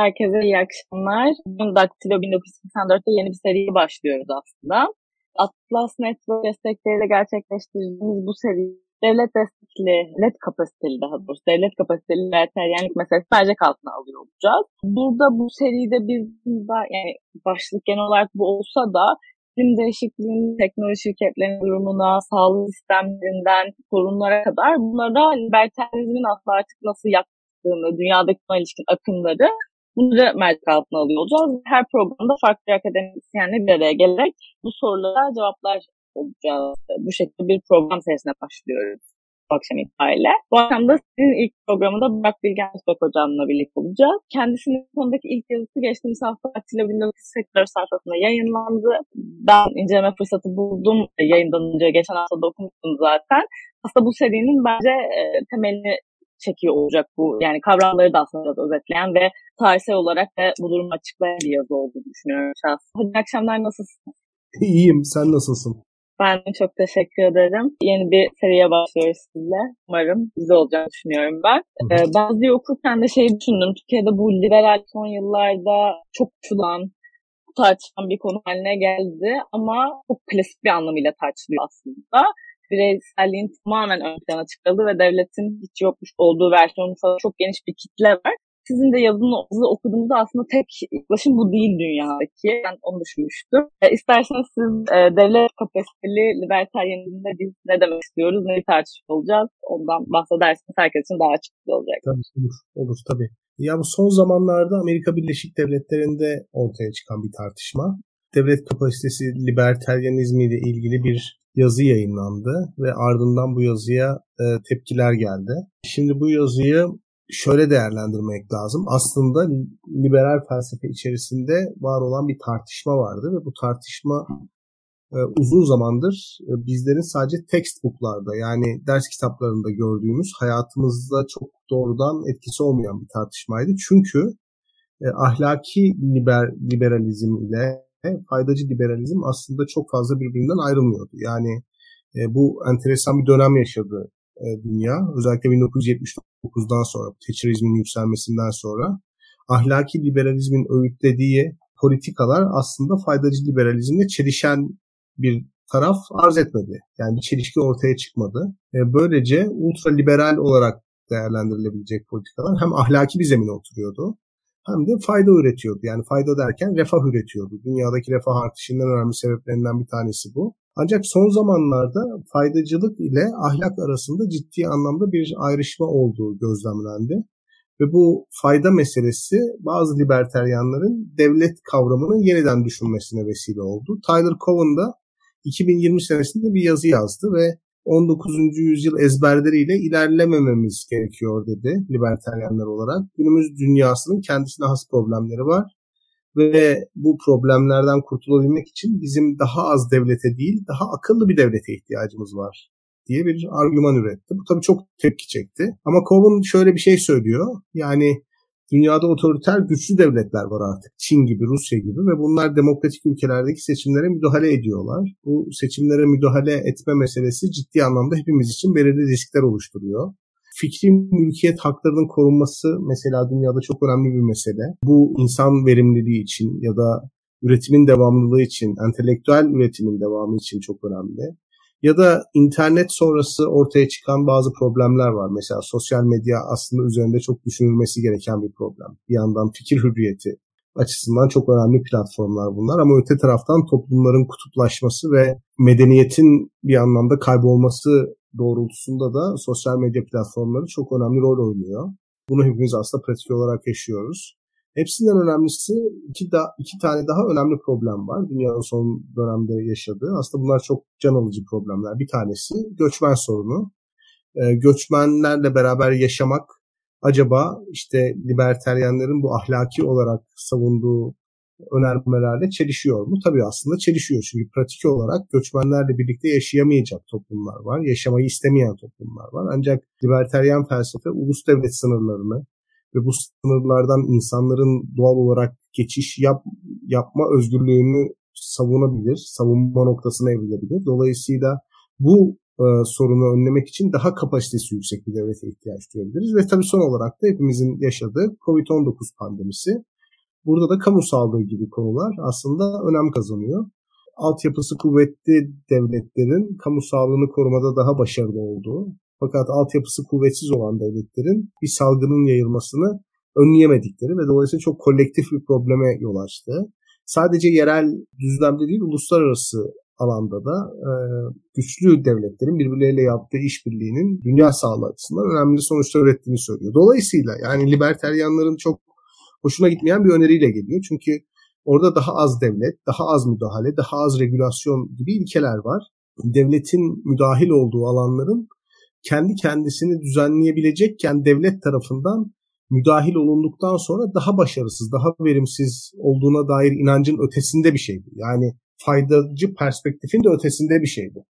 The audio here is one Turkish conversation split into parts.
Herkese iyi akşamlar. Bugün Daktilo 1984'te yeni bir seriye başlıyoruz aslında. Atlas Network destekleriyle gerçekleştirdiğimiz bu seri devlet destekli, devlet kapasiteli daha doğrusu devlet kapasiteli veteryanlık meselesi mercek altına alıyor olacağız. Burada bu seride biz yani başlık genel olarak bu olsa da iklim değişikliğinin teknoloji şirketlerinin durumuna, sağlık sistemlerinden sorunlara kadar bunlara libertalizmin aslında artık nasıl yaptığını, dünyadaki ilişkin akımları bunları mercek altına alıyor. Her programda farklı akademisyenle bir araya gelerek bu sorulara cevaplar olacağız. Bu şekilde bir program serisine başlıyoruz bu akşam itibariyle. Bu akşam da sizin ilk programında Burak Bilgen Özbek Hocam'la birlikte olacağız. Kendisinin konudaki ilk yazısı geçtiğimiz hafta Atilla 1984 sayfasında yayınlandı. Ben inceleme fırsatı buldum yayından önce. Geçen hafta da okumuştum zaten. Aslında bu serinin bence e, temelini çekiyor olacak bu. Yani kavramları da aslında özetleyen ve tarihsel olarak da bu durumu açıklayan bir yazı olduğunu düşünüyorum şahsen. Hadi akşamlar nasılsın? İyiyim. Sen nasılsın? Ben çok teşekkür ederim. Yeni bir seriye başlıyoruz sizle. Umarım güzel olacağını düşünüyorum ben. Ee, bazı okurken de şey düşündüm. Türkiye'de bu liberal son yıllarda çok tutulan, tartışılan bir konu haline geldi ama çok klasik bir anlamıyla tartışılıyor aslında bireyselliğin tamamen ön plana çıkarıldı ve devletin hiç yokmuş olduğu versiyonu çok geniş bir kitle var. Sizin de yazınızı okuduğunuzda aslında tek yaklaşım bu değil dünyadaki. Ben onu düşünmüştüm. E, isterseniz siz e, devlet kapasiteli libertaryenizmde biz ne demek istiyoruz, neyi tartışıyor olacağız ondan bahsederseniz herkes için daha açık olacak. Tabii olur, olur tabii. Ya bu son zamanlarda Amerika Birleşik Devletleri'nde ortaya çıkan bir tartışma. Devlet kapasitesi libertaryenizmi ile ilgili bir yazı yayınlandı ve ardından bu yazıya e, tepkiler geldi. Şimdi bu yazıyı şöyle değerlendirmek lazım. Aslında liberal felsefe içerisinde var olan bir tartışma vardı ve bu tartışma e, uzun zamandır e, bizlerin sadece textbooklarda yani ders kitaplarında gördüğümüz hayatımızda çok doğrudan etkisi olmayan bir tartışmaydı. Çünkü e, ahlaki liber, liberalizm ile faydacı liberalizm aslında çok fazla birbirinden ayrılmıyordu. Yani e, bu enteresan bir dönem yaşadı e, dünya. Özellikle 1979'dan sonra, Thatcherizmin yükselmesinden sonra ahlaki liberalizmin öğütlediği politikalar aslında faydacı liberalizmle çelişen bir taraf arz etmedi. Yani bir çelişki ortaya çıkmadı. E, böylece ultraliberal olarak değerlendirilebilecek politikalar hem ahlaki bir zemine oturuyordu hem de fayda üretiyordu. Yani fayda derken refah üretiyordu. Dünyadaki refah artışının önemli sebeplerinden bir tanesi bu. Ancak son zamanlarda faydacılık ile ahlak arasında ciddi anlamda bir ayrışma olduğu gözlemlendi. Ve bu fayda meselesi bazı liberteryanların devlet kavramını yeniden düşünmesine vesile oldu. Tyler Cowen da 2020 senesinde bir yazı yazdı ve 19. yüzyıl ezberleriyle ilerlemememiz gerekiyor dedi libertaryenler olarak. Günümüz dünyasının kendisine has problemleri var ve bu problemlerden kurtulabilmek için bizim daha az devlete değil daha akıllı bir devlete ihtiyacımız var diye bir argüman üretti. Bu tabii çok tepki çekti. Ama Cowen şöyle bir şey söylüyor. Yani Dünyada otoriter güçlü devletler var artık. Çin gibi, Rusya gibi ve bunlar demokratik ülkelerdeki seçimlere müdahale ediyorlar. Bu seçimlere müdahale etme meselesi ciddi anlamda hepimiz için belirli riskler oluşturuyor. Fikri mülkiyet haklarının korunması mesela dünyada çok önemli bir mesele. Bu insan verimliliği için ya da üretimin devamlılığı için, entelektüel üretimin devamı için çok önemli ya da internet sonrası ortaya çıkan bazı problemler var. Mesela sosyal medya aslında üzerinde çok düşünülmesi gereken bir problem. Bir yandan fikir hürriyeti açısından çok önemli platformlar bunlar ama öte taraftan toplumların kutuplaşması ve medeniyetin bir anlamda kaybolması doğrultusunda da sosyal medya platformları çok önemli rol oynuyor. Bunu hepimiz aslında pratik olarak yaşıyoruz. Hepsinden önemlisi iki, da, iki tane daha önemli problem var. Dünyanın son dönemde yaşadığı. Aslında bunlar çok can alıcı problemler. Bir tanesi göçmen sorunu. E, göçmenlerle beraber yaşamak acaba işte liberteryenlerin bu ahlaki olarak savunduğu önermelerle çelişiyor mu? Tabii aslında çelişiyor. Çünkü pratik olarak göçmenlerle birlikte yaşayamayacak toplumlar var. Yaşamayı istemeyen toplumlar var. Ancak liberteryen felsefe ulus devlet sınırlarını, ve bu sınırlardan insanların doğal olarak geçiş yap, yapma özgürlüğünü savunabilir, savunma noktasına evrilebilir. Dolayısıyla bu e, sorunu önlemek için daha kapasitesi yüksek bir devlete ihtiyaç duyabiliriz. Ve tabii son olarak da hepimizin yaşadığı COVID-19 pandemisi. Burada da kamu sağlığı gibi konular aslında önem kazanıyor. Altyapısı kuvvetli devletlerin kamu sağlığını korumada daha başarılı olduğu, fakat altyapısı kuvvetsiz olan devletlerin bir salgının yayılmasını önleyemedikleri ve dolayısıyla çok kolektif bir probleme yol açtı. Sadece yerel düzlemde değil, uluslararası alanda da e, güçlü devletlerin birbirleriyle yaptığı işbirliğinin dünya sağlığı açısından önemli sonuçlar ürettiğini söylüyor. Dolayısıyla yani liberteryanların çok hoşuna gitmeyen bir öneriyle geliyor. Çünkü orada daha az devlet, daha az müdahale, daha az regülasyon gibi ilkeler var. Devletin müdahil olduğu alanların kendi kendisini düzenleyebilecekken devlet tarafından müdahil olunduktan sonra daha başarısız, daha verimsiz olduğuna dair inancın ötesinde bir şeydi. Yani faydacı perspektifin de ötesinde bir şeydi.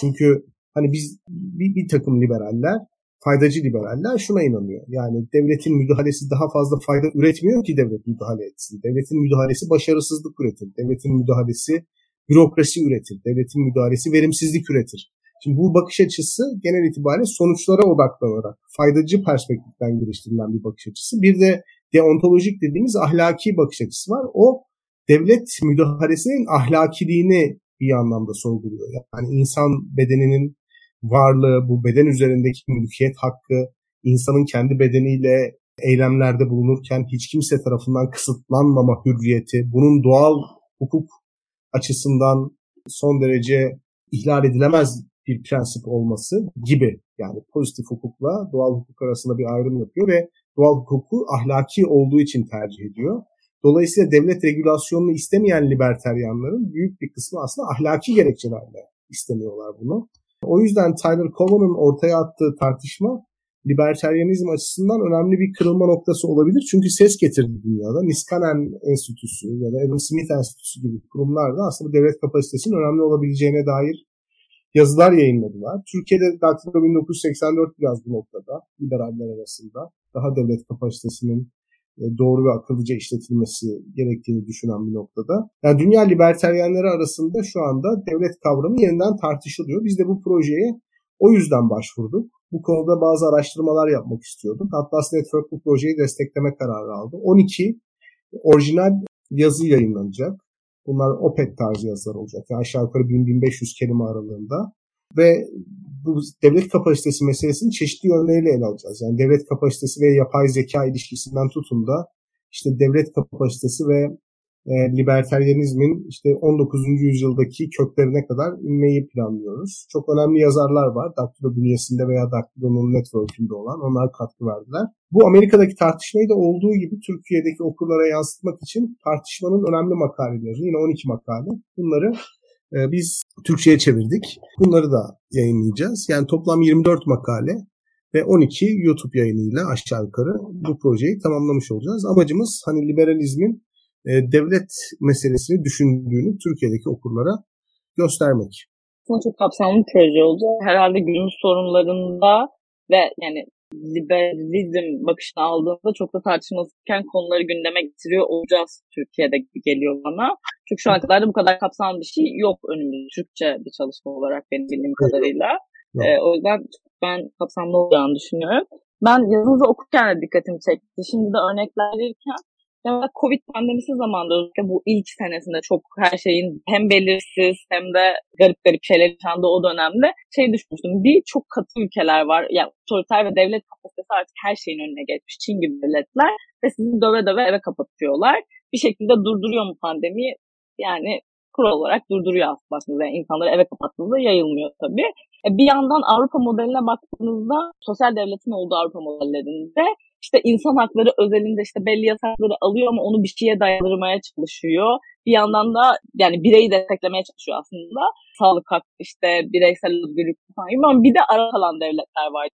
Çünkü hani biz bir, bir takım liberaller, faydacı liberaller şuna inanıyor. Yani devletin müdahalesi daha fazla fayda üretmiyor ki devlet müdahale etsin. Devletin müdahalesi başarısızlık üretir. Devletin müdahalesi bürokrasi üretir. Devletin müdahalesi verimsizlik üretir. Şimdi bu bakış açısı genel itibariyle sonuçlara odaklanarak faydacı perspektiften geliştirilen bir bakış açısı. Bir de deontolojik dediğimiz ahlaki bakış açısı var. O devlet müdahalesinin ahlakiliğini bir anlamda sorguluyor. Yani insan bedeninin varlığı, bu beden üzerindeki mülkiyet hakkı, insanın kendi bedeniyle eylemlerde bulunurken hiç kimse tarafından kısıtlanmama hürriyeti, bunun doğal hukuk açısından son derece ihlal edilemez bir prensip olması gibi yani pozitif hukukla doğal hukuk arasında bir ayrım yapıyor ve doğal hukuku ahlaki olduğu için tercih ediyor. Dolayısıyla devlet regülasyonunu istemeyen liberteryanların büyük bir kısmı aslında ahlaki gerekçelerle istemiyorlar bunu. O yüzden Tyler Cowen'ın ortaya attığı tartışma liberteryanizm açısından önemli bir kırılma noktası olabilir. Çünkü ses getirdi dünyada. Niskanen Enstitüsü ya da Adam Smith Enstitüsü gibi kurumlar da aslında devlet kapasitesinin önemli olabileceğine dair yazılar yayınladılar. Türkiye'de Daktilo 1984 biraz bu noktada liberaller arasında daha devlet kapasitesinin e, doğru ve akıllıca işletilmesi gerektiğini düşünen bir noktada. Yani dünya liberteryenleri arasında şu anda devlet kavramı yeniden tartışılıyor. Biz de bu projeye o yüzden başvurduk. Bu konuda bazı araştırmalar yapmak istiyorduk. Atlas Network bu projeyi destekleme kararı aldı. 12 orijinal yazı yayınlanacak. Bunlar OPEC tarzı yazılar olacak. Yani aşağı yukarı 1000-1500 kelime aralığında. Ve bu devlet kapasitesi meselesini çeşitli yönleriyle ele alacağız. Yani devlet kapasitesi ve yapay zeka ilişkisinden tutun da işte devlet kapasitesi ve e, liberteryenizmin işte 19. yüzyıldaki köklerine kadar inmeyi planlıyoruz. Çok önemli yazarlar var. Daktilo bünyesinde veya Daktilo'nun network'ünde olan. Onlar katkı verdiler. Bu Amerika'daki tartışmayı da olduğu gibi Türkiye'deki okurlara yansıtmak için tartışmanın önemli makaleleri, yine 12 makale. Bunları e, biz Türkçe'ye çevirdik. Bunları da yayınlayacağız. Yani toplam 24 makale ve 12 YouTube yayınıyla aşağı yukarı bu projeyi tamamlamış olacağız. Amacımız hani liberalizmin e, devlet meselesini düşündüğünü Türkiye'deki okurlara göstermek. Çok kapsamlı bir proje oldu. Herhalde günün sorunlarında ve yani liberalizm bakışını aldığında çok da tartışmasızken konuları gündeme getiriyor olacağız Türkiye'de geliyor bana. Çünkü şu ana kadar da bu kadar kapsamlı bir şey yok önümüzde Türkçe bir çalışma olarak benim bildiğim kadarıyla. Ee, o yüzden ben kapsamlı olacağını düşünüyorum. Ben yazınızı okurken de dikkatimi çekti. Şimdi de örnekler verirken ya Covid pandemisi zamanında özellikle bu ilk senesinde çok her şeyin hem belirsiz hem de garip garip şeyler yaşandığı o dönemde şey düşünmüştüm. Bir çok katı ülkeler var. Yani otoriter ve devlet kapasitesi artık her şeyin önüne geçmiş. Çin gibi devletler ve sizi döve döve eve kapatıyorlar. Bir şekilde durduruyor mu pandemiyi? Yani kural olarak durduruyor aslında. Yani insanları eve kapattığınızda yayılmıyor tabii. E bir yandan Avrupa modeline baktığınızda sosyal devletin olduğu Avrupa modellerinde işte insan hakları özelinde işte belli yasakları alıyor ama onu bir şeye dayandırmaya çalışıyor. Bir yandan da yani bireyi desteklemeye çalışıyor aslında. Sağlık hakkı işte bireysel özgürlük falan ama bir de ara kalan devletler var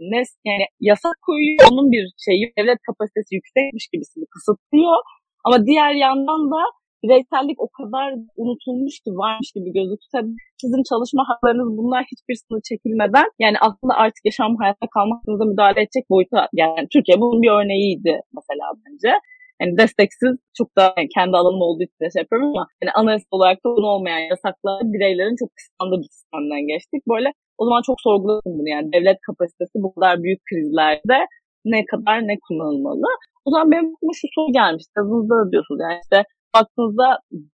ne yani yasak koyuyor onun bir şeyi devlet kapasitesi yüksekmiş gibisini kısıtlıyor. Ama diğer yandan da bireysellik o kadar unutulmuş ki varmış gibi gözükse sizin çalışma haklarınız bunlar hiçbir sınır çekilmeden yani aslında artık yaşam hayatta kalmakınıza müdahale edecek boyuta yani Türkiye bunun bir örneğiydi mesela bence. Yani desteksiz çok da kendi alanım olduğu için de şey yapıyorum ama yani anayasa olarak da uygun olmayan yasaklar bireylerin çok kıskandığı bir sistemden geçtik. Böyle o zaman çok sorgulasın bunu yani devlet kapasitesi bu kadar büyük krizlerde ne kadar ne kullanılmalı. O zaman benim aklıma şu soru gelmiş. Yazınızda da diyorsunuz yani işte baktığınızda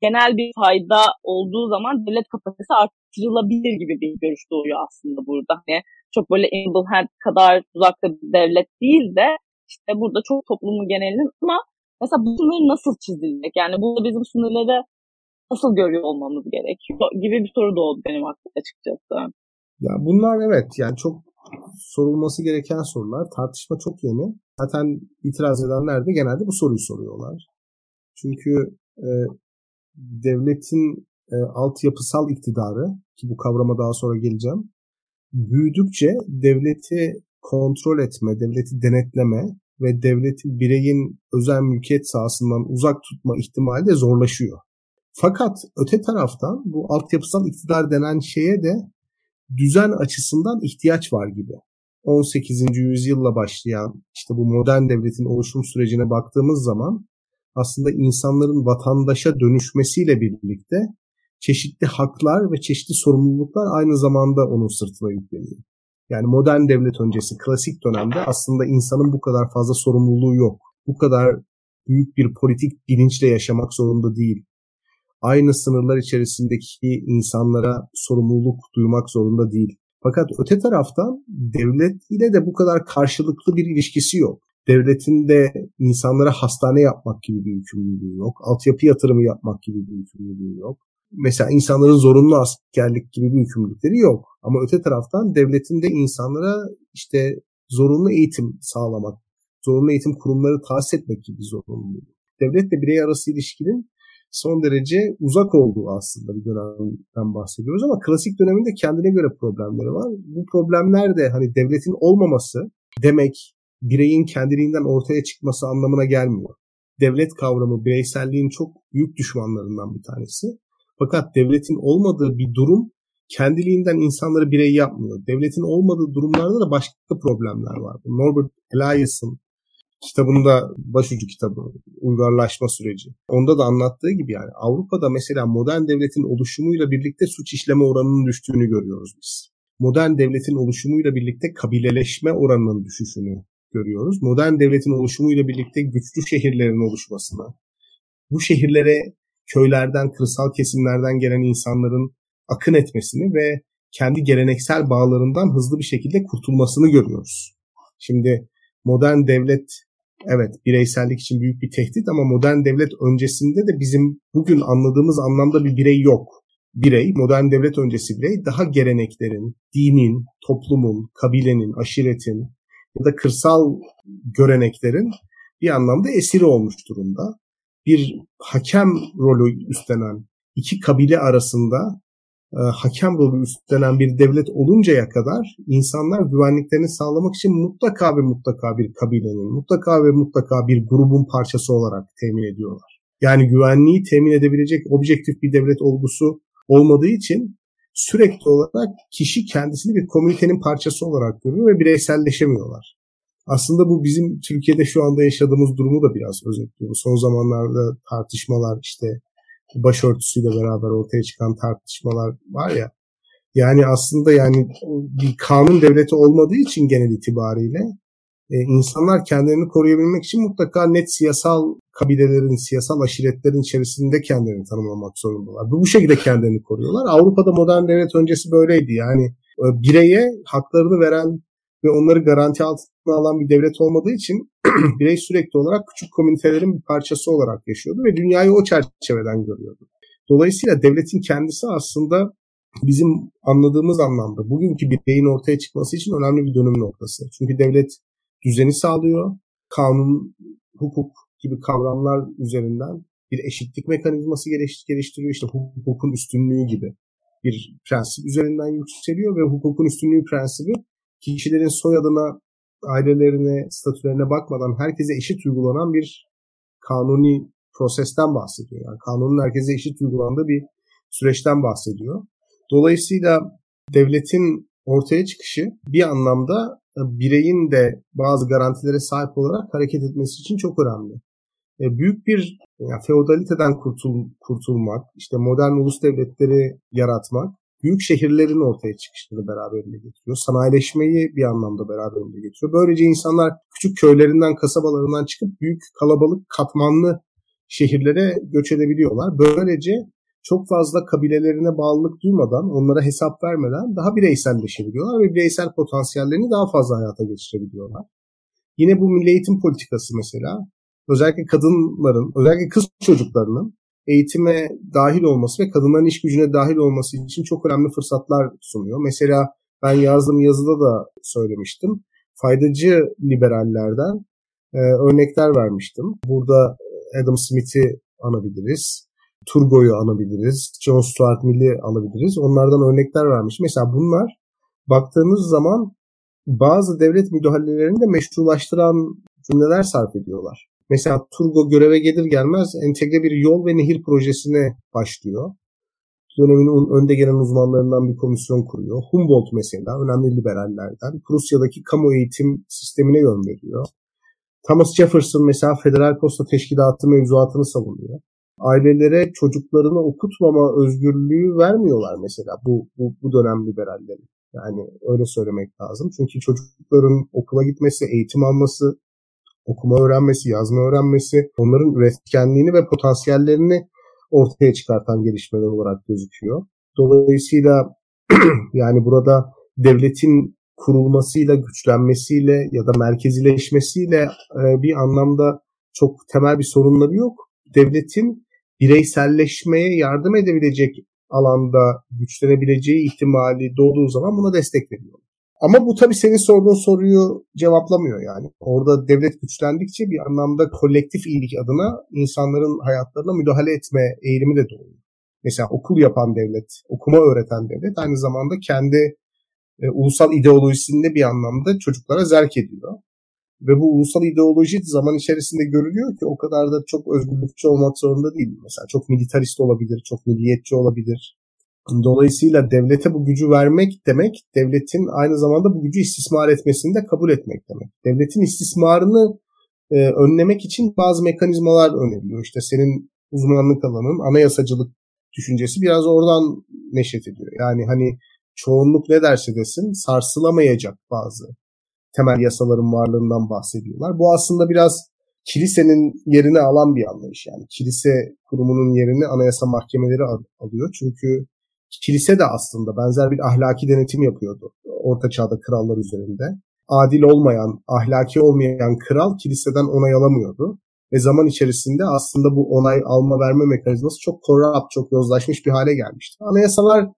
genel bir fayda olduğu zaman devlet kapasitesi artırılabilir gibi bir görüş doğuyor aslında burada. Hani çok böyle enable hand kadar uzakta bir devlet değil de işte burada çok toplumun genelinin ama mesela bu sınır nasıl çizilecek? Yani burada bizim sınırları nasıl görüyor olmamız gerekiyor gibi bir soru doğdu benim aklıma açıkçası. Ya bunlar evet yani çok sorulması gereken sorular. Tartışma çok yeni. Zaten itiraz edenler de genelde bu soruyu soruyorlar. Çünkü e, devletin e, altyapısal iktidarı ki bu kavrama daha sonra geleceğim büyüdükçe devleti kontrol etme, devleti denetleme ve devleti bireyin özel mülkiyet sahasından uzak tutma ihtimali de zorlaşıyor. Fakat öte taraftan bu altyapısal iktidar denen şeye de düzen açısından ihtiyaç var gibi. 18. yüzyılla başlayan işte bu modern devletin oluşum sürecine baktığımız zaman aslında insanların vatandaşa dönüşmesiyle birlikte çeşitli haklar ve çeşitli sorumluluklar aynı zamanda onun sırtına yükleniyor. Yani modern devlet öncesi klasik dönemde aslında insanın bu kadar fazla sorumluluğu yok. Bu kadar büyük bir politik bilinçle yaşamak zorunda değil. Aynı sınırlar içerisindeki insanlara sorumluluk duymak zorunda değil. Fakat öte taraftan devlet ile de bu kadar karşılıklı bir ilişkisi yok. Devletin de insanlara hastane yapmak gibi bir yükümlülüğü yok. Altyapı yatırımı yapmak gibi bir yükümlülüğü yok mesela insanların zorunlu askerlik gibi bir yükümlülükleri yok. Ama öte taraftan devletin de insanlara işte zorunlu eğitim sağlamak, zorunlu eğitim kurumları tahsis etmek gibi zorunluluğu. Devletle birey arası ilişkinin son derece uzak olduğu aslında bir dönemden bahsediyoruz ama klasik döneminde kendine göre problemleri var. Bu problemler de hani devletin olmaması demek bireyin kendiliğinden ortaya çıkması anlamına gelmiyor. Devlet kavramı bireyselliğin çok büyük düşmanlarından bir tanesi. Fakat devletin olmadığı bir durum kendiliğinden insanları birey yapmıyor. Devletin olmadığı durumlarda da başka problemler var. Norbert Elias'ın kitabında başucu kitabı uygarlaşma süreci. Onda da anlattığı gibi yani Avrupa'da mesela modern devletin oluşumuyla birlikte suç işleme oranının düştüğünü görüyoruz biz. Modern devletin oluşumuyla birlikte kabileleşme oranının düşüşünü görüyoruz. Modern devletin oluşumuyla birlikte güçlü şehirlerin oluşmasını, bu şehirlere köylerden, kırsal kesimlerden gelen insanların akın etmesini ve kendi geleneksel bağlarından hızlı bir şekilde kurtulmasını görüyoruz. Şimdi modern devlet evet bireysellik için büyük bir tehdit ama modern devlet öncesinde de bizim bugün anladığımız anlamda bir birey yok. Birey, modern devlet öncesi birey daha geleneklerin, dinin, toplumun, kabilenin, aşiretin ya da kırsal göreneklerin bir anlamda esiri olmuş durumda bir hakem rolü üstlenen iki kabile arasında e, hakem rolü üstlenen bir devlet oluncaya kadar insanlar güvenliklerini sağlamak için mutlaka ve mutlaka bir kabilenin, mutlaka ve mutlaka bir grubun parçası olarak temin ediyorlar. Yani güvenliği temin edebilecek objektif bir devlet olgusu olmadığı için sürekli olarak kişi kendisini bir komünitenin parçası olarak görüyor ve bireyselleşemiyorlar. Aslında bu bizim Türkiye'de şu anda yaşadığımız durumu da biraz özetliyor. Son zamanlarda tartışmalar işte başörtüsüyle beraber ortaya çıkan tartışmalar var ya. Yani aslında yani bir kanun devleti olmadığı için genel itibariyle e, insanlar kendilerini koruyabilmek için mutlaka net siyasal kabilelerin, siyasal aşiretlerin içerisinde kendilerini tanımlamak zorundalar. Bu şekilde kendilerini koruyorlar. Avrupa'da modern devlet öncesi böyleydi. Yani e, bireye haklarını veren ve onları garanti altına alan bir devlet olmadığı için birey sürekli olarak küçük komünitelerin bir parçası olarak yaşıyordu ve dünyayı o çerçeveden görüyordu. Dolayısıyla devletin kendisi aslında bizim anladığımız anlamda bugünkü bireyin ortaya çıkması için önemli bir dönüm noktası. Çünkü devlet düzeni sağlıyor, kanun, hukuk gibi kavramlar üzerinden bir eşitlik mekanizması geliştiriyor. İşte hukukun üstünlüğü gibi bir prensip üzerinden yükseliyor ve hukukun üstünlüğü prensibi kişilerin soyadına, ailelerine, statülerine bakmadan herkese eşit uygulanan bir kanuni prosesten bahsediyor. Yani kanunun herkese eşit uygulandığı bir süreçten bahsediyor. Dolayısıyla devletin ortaya çıkışı bir anlamda e, bireyin de bazı garantilere sahip olarak hareket etmesi için çok önemli. E, büyük bir yani feodaliteden kurtul, kurtulmak, işte modern ulus devletleri yaratmak büyük şehirlerin ortaya çıkışını beraberinde getiriyor. Sanayileşmeyi bir anlamda beraberinde getiriyor. Böylece insanlar küçük köylerinden, kasabalarından çıkıp büyük kalabalık, katmanlı şehirlere göç edebiliyorlar. Böylece çok fazla kabilelerine bağlılık duymadan, onlara hesap vermeden daha bireyselleşebiliyorlar ve bireysel potansiyellerini daha fazla hayata geçirebiliyorlar. Yine bu milli eğitim politikası mesela özellikle kadınların, özellikle kız çocuklarının eğitime dahil olması ve kadınların iş gücüne dahil olması için çok önemli fırsatlar sunuyor. Mesela ben yazdığım yazıda da söylemiştim. Faydacı liberallerden e, örnekler vermiştim. Burada Adam Smith'i anabiliriz. Turgo'yu anabiliriz. John Stuart Mill'i alabiliriz. Onlardan örnekler vermiş. Mesela bunlar baktığınız zaman bazı devlet müdahalelerini de meşrulaştıran cümleler sarf ediyorlar. Mesela Turgo göreve gelir gelmez entegre bir yol ve nehir projesine başlıyor. Dönemin önde gelen uzmanlarından bir komisyon kuruyor. Humboldt mesela önemli liberallerden Prusya'daki kamu eğitim sistemine yön veriyor. Thomas Jefferson mesela Federal Posta Teşkilatı mevzuatını savunuyor. Ailelere çocuklarını okutmama özgürlüğü vermiyorlar mesela bu, bu, bu dönem liberallerin. Yani öyle söylemek lazım. Çünkü çocukların okula gitmesi, eğitim alması, okuma öğrenmesi, yazma öğrenmesi, onların üretkenliğini ve potansiyellerini ortaya çıkartan gelişmeler olarak gözüküyor. Dolayısıyla yani burada devletin kurulmasıyla, güçlenmesiyle ya da merkezileşmesiyle e, bir anlamda çok temel bir sorunları yok. Devletin bireyselleşmeye yardım edebilecek alanda güçlenebileceği ihtimali doğduğu zaman buna destek veriyor. Ama bu tabii senin sorduğun soruyu cevaplamıyor yani. Orada devlet güçlendikçe bir anlamda kolektif iyilik adına insanların hayatlarına müdahale etme eğilimi de doğuyor. Mesela okul yapan devlet, okuma öğreten devlet aynı zamanda kendi e, ulusal ideolojisinde bir anlamda çocuklara zerk ediyor. Ve bu ulusal ideoloji zaman içerisinde görülüyor ki o kadar da çok özgürlükçü olmak zorunda değil. Mesela çok militarist olabilir, çok milliyetçi olabilir. Dolayısıyla devlete bu gücü vermek demek, devletin aynı zamanda bu gücü istismar etmesini de kabul etmek demek. Devletin istismarını e, önlemek için bazı mekanizmalar öneriliyor. İşte senin uzmanlık alanın anayasacılık düşüncesi biraz oradan neşet ediyor. Yani hani çoğunluk ne derse desin sarsılamayacak bazı temel yasaların varlığından bahsediyorlar. Bu aslında biraz kilisenin yerini alan bir anlayış yani. Kilise kurumunun yerini anayasa mahkemeleri alıyor. Çünkü kilise de aslında benzer bir ahlaki denetim yapıyordu Orta Çağ'da krallar üzerinde. Adil olmayan, ahlaki olmayan kral kiliseden onay alamıyordu. Ve zaman içerisinde aslında bu onay alma verme mekanizması çok korrupt, çok yozlaşmış bir hale gelmişti. Anayasalar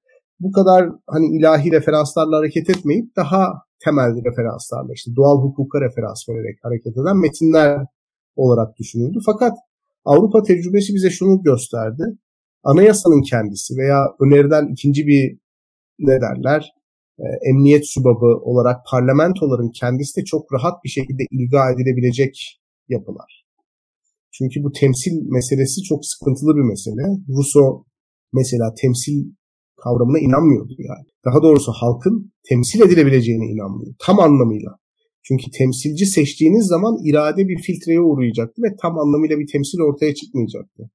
bu kadar hani ilahi referanslarla hareket etmeyip daha temel referanslarla işte doğal hukuka referans vererek hareket eden metinler olarak düşünüldü. Fakat Avrupa tecrübesi bize şunu gösterdi anayasanın kendisi veya önerilen ikinci bir ne derler e, emniyet subabı olarak parlamentoların kendisi de çok rahat bir şekilde ilga edilebilecek yapılar. Çünkü bu temsil meselesi çok sıkıntılı bir mesele. Rousseau mesela temsil kavramına inanmıyordu yani. Daha doğrusu halkın temsil edilebileceğine inanmıyor. Tam anlamıyla. Çünkü temsilci seçtiğiniz zaman irade bir filtreye uğrayacaktı ve tam anlamıyla bir temsil ortaya çıkmayacaktı.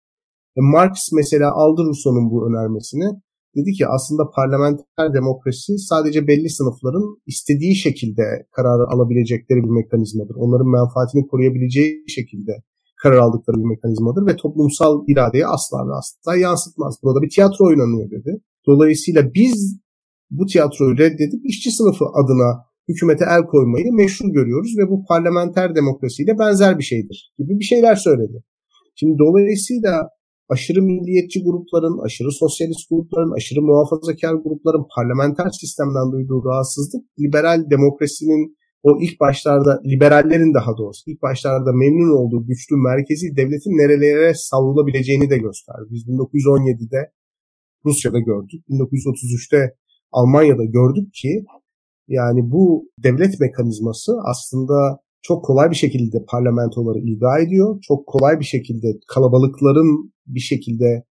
E Marx mesela aldı Rousseau'nun bu önermesini. Dedi ki aslında parlamenter demokrasi sadece belli sınıfların istediği şekilde karar alabilecekleri bir mekanizmadır. Onların menfaatini koruyabileceği şekilde karar aldıkları bir mekanizmadır ve toplumsal iradeyi asla ve asla yansıtmaz. Burada bir tiyatro oynanıyor dedi. Dolayısıyla biz bu tiyatroyu reddedip işçi sınıfı adına hükümete el koymayı meşru görüyoruz ve bu parlamenter demokrasiyle benzer bir şeydir gibi bir şeyler söyledi. Şimdi dolayısıyla aşırı milliyetçi grupların, aşırı sosyalist grupların, aşırı muhafazakar grupların parlamenter sistemden duyduğu rahatsızlık liberal demokrasinin o ilk başlarda liberallerin daha doğrusu ilk başlarda memnun olduğu güçlü merkezi devletin nerelere savrulabileceğini de gösterdi. Biz 1917'de Rusya'da gördük. 1933'te Almanya'da gördük ki yani bu devlet mekanizması aslında çok kolay bir şekilde parlamentoları ilga ediyor. Çok kolay bir şekilde kalabalıkların bir şekilde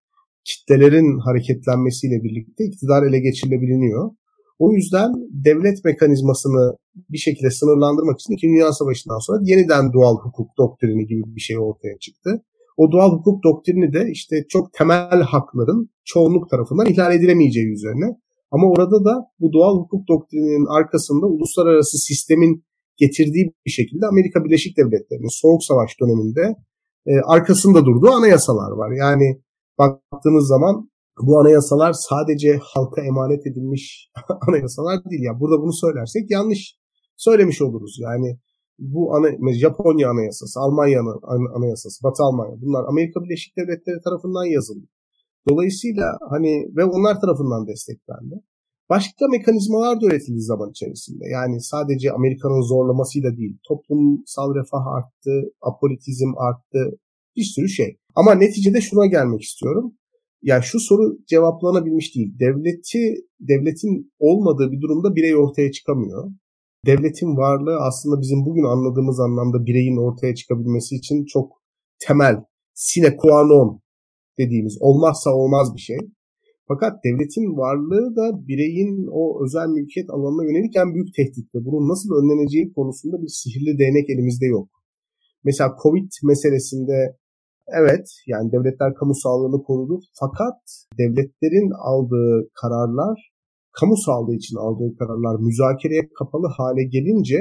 kitlelerin hareketlenmesiyle birlikte iktidar ele geçirilebiliyor. O yüzden devlet mekanizmasını bir şekilde sınırlandırmak için İkinci Dünya Savaşı'ndan sonra yeniden doğal hukuk doktrini gibi bir şey ortaya çıktı. O doğal hukuk doktrini de işte çok temel hakların çoğunluk tarafından ihlal edilemeyeceği üzerine Ama orada da bu doğal hukuk doktrininin arkasında uluslararası sistemin getirdiği bir şekilde Amerika Birleşik Devletleri'nin Soğuk Savaş döneminde e, arkasında durduğu anayasalar var. Yani baktığınız zaman bu anayasalar sadece halka emanet edilmiş anayasalar değil. Ya burada bunu söylersek yanlış söylemiş oluruz. Yani bu ana, Japonya anayasası, Almanya anayasası, Batı Almanya bunlar Amerika Birleşik Devletleri tarafından yazıldı. Dolayısıyla hani ve onlar tarafından desteklendi. Başka mekanizmalar da üretildi zaman içerisinde. Yani sadece Amerika'nın zorlamasıyla değil, toplumsal refah arttı, apolitizm arttı, bir sürü şey. Ama neticede şuna gelmek istiyorum. Ya şu soru cevaplanabilmiş değil. Devleti, devletin olmadığı bir durumda birey ortaya çıkamıyor. Devletin varlığı aslında bizim bugün anladığımız anlamda bireyin ortaya çıkabilmesi için çok temel, sine qua non dediğimiz olmazsa olmaz bir şey. Fakat devletin varlığı da bireyin o özel mülkiyet alanına yönelik en büyük tehdit ve bunun nasıl önleneceği konusunda bir sihirli değnek elimizde yok. Mesela Covid meselesinde evet yani devletler kamu sağlığını korudu fakat devletlerin aldığı kararlar kamu sağlığı için aldığı kararlar müzakereye kapalı hale gelince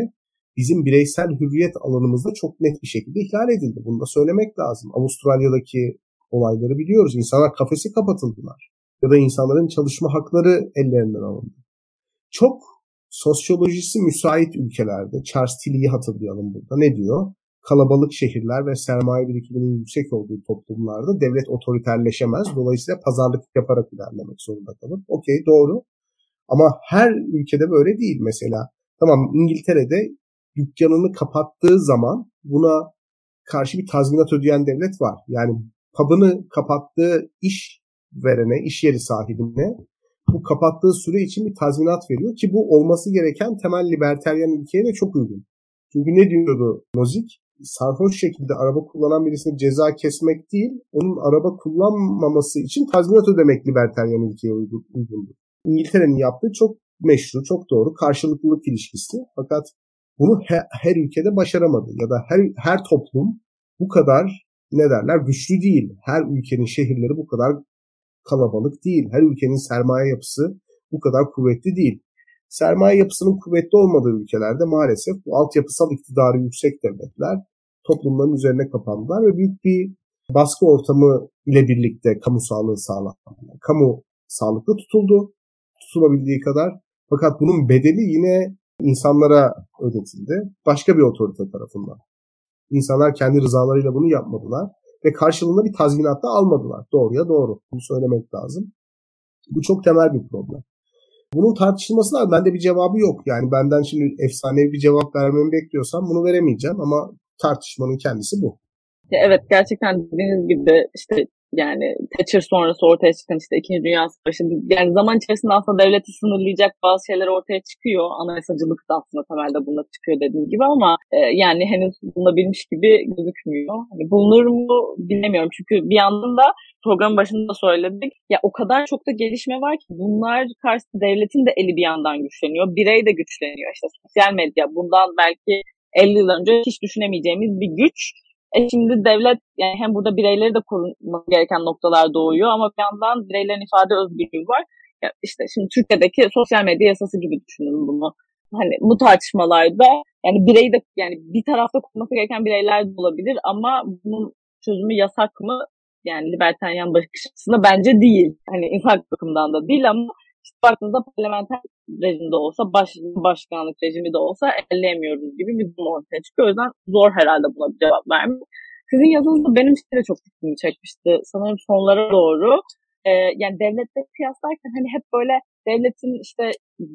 bizim bireysel hürriyet alanımızda çok net bir şekilde ihlal edildi. Bunu da söylemek lazım. Avustralya'daki olayları biliyoruz. İnsanlar kafesi kapatıldılar. Ya da insanların çalışma hakları ellerinden alındı. Çok sosyolojisi müsait ülkelerde, Charles Tilly'yi hatırlayalım burada. Ne diyor? Kalabalık şehirler ve sermaye birikiminin yüksek olduğu toplumlarda devlet otoriterleşemez. Dolayısıyla pazarlık yaparak ilerlemek zorunda kalır. Okey doğru. Ama her ülkede böyle değil mesela. Tamam İngiltere'de dükkanını kapattığı zaman buna karşı bir tazminat ödeyen devlet var. Yani pub'ını kapattığı iş verene, iş yeri sahibine bu kapattığı süre için bir tazminat veriyor ki bu olması gereken temel liberteryen ilkeye de çok uygun. Çünkü ne diyordu Nozick? Sarhoş şekilde araba kullanan birisine ceza kesmek değil, onun araba kullanmaması için tazminat ödemek liberteryen ilkeye uygundu. İngiltere'nin yaptığı çok meşru, çok doğru, karşılıklılık ilişkisi. Fakat bunu her, her ülkede başaramadı ya da her, her toplum bu kadar ne derler güçlü değil. Her ülkenin şehirleri bu kadar kalabalık değil. Her ülkenin sermaye yapısı bu kadar kuvvetli değil. Sermaye yapısının kuvvetli olmadığı ülkelerde maalesef bu altyapısal iktidarı yüksek devletler toplumların üzerine kapandılar ve büyük bir baskı ortamı ile birlikte kamu sağlığı sağlandı. Kamu sağlıklı tutuldu tutulabildiği kadar. Fakat bunun bedeli yine insanlara ödetildi. Başka bir otorite tarafından. İnsanlar kendi rızalarıyla bunu yapmadılar ve karşılığında bir tazminat da almadılar. Doğruya doğru. Bunu söylemek lazım. Bu çok temel bir problem. Bunun tartışılması lazım. Bende bir cevabı yok. Yani benden şimdi efsanevi bir cevap vermemi bekliyorsam bunu veremeyeceğim ama tartışmanın kendisi bu. Evet gerçekten dediğiniz gibi işte yani Thatcher sonrası ortaya çıkan işte İkinci Dünya Savaşı yani zaman içerisinde aslında devleti sınırlayacak bazı şeyler ortaya çıkıyor. Anayasacılık da aslında temelde bunda çıkıyor dediğim gibi ama e, yani henüz bulunabilmiş gibi gözükmüyor. Hani bulunur mu bilemiyorum çünkü bir yandan da programın başında söyledik. Ya o kadar çok da gelişme var ki bunlar karşısında devletin de eli bir yandan güçleniyor. Birey de güçleniyor. İşte sosyal medya bundan belki 50 yıl önce hiç düşünemeyeceğimiz bir güç e şimdi devlet yani hem burada bireyleri de korunması gereken noktalar doğuyor ama bir yandan bireylerin ifade özgürlüğü var. Ya işte şimdi Türkiye'deki sosyal medya yasası gibi düşünün bunu. Hani bu tartışmalarda yani birey de yani bir tarafta korunması gereken bireyler de olabilir ama bunun çözümü yasak mı? Yani libertaryen bakış açısında bence değil. Hani insan bakımından da değil ama işte baktığınızda parlamenter rejimde olsa, baş, başkanlık rejimi de olsa elleyemiyoruz gibi bir durum ortaya çıkıyor. O yüzden zor herhalde buna bir cevap vermek. Sizin yazınızda benim şey de çok dikkatimi çekmişti. Sanırım sonlara doğru. Ee, yani devlette kıyaslarken hani hep böyle devletin işte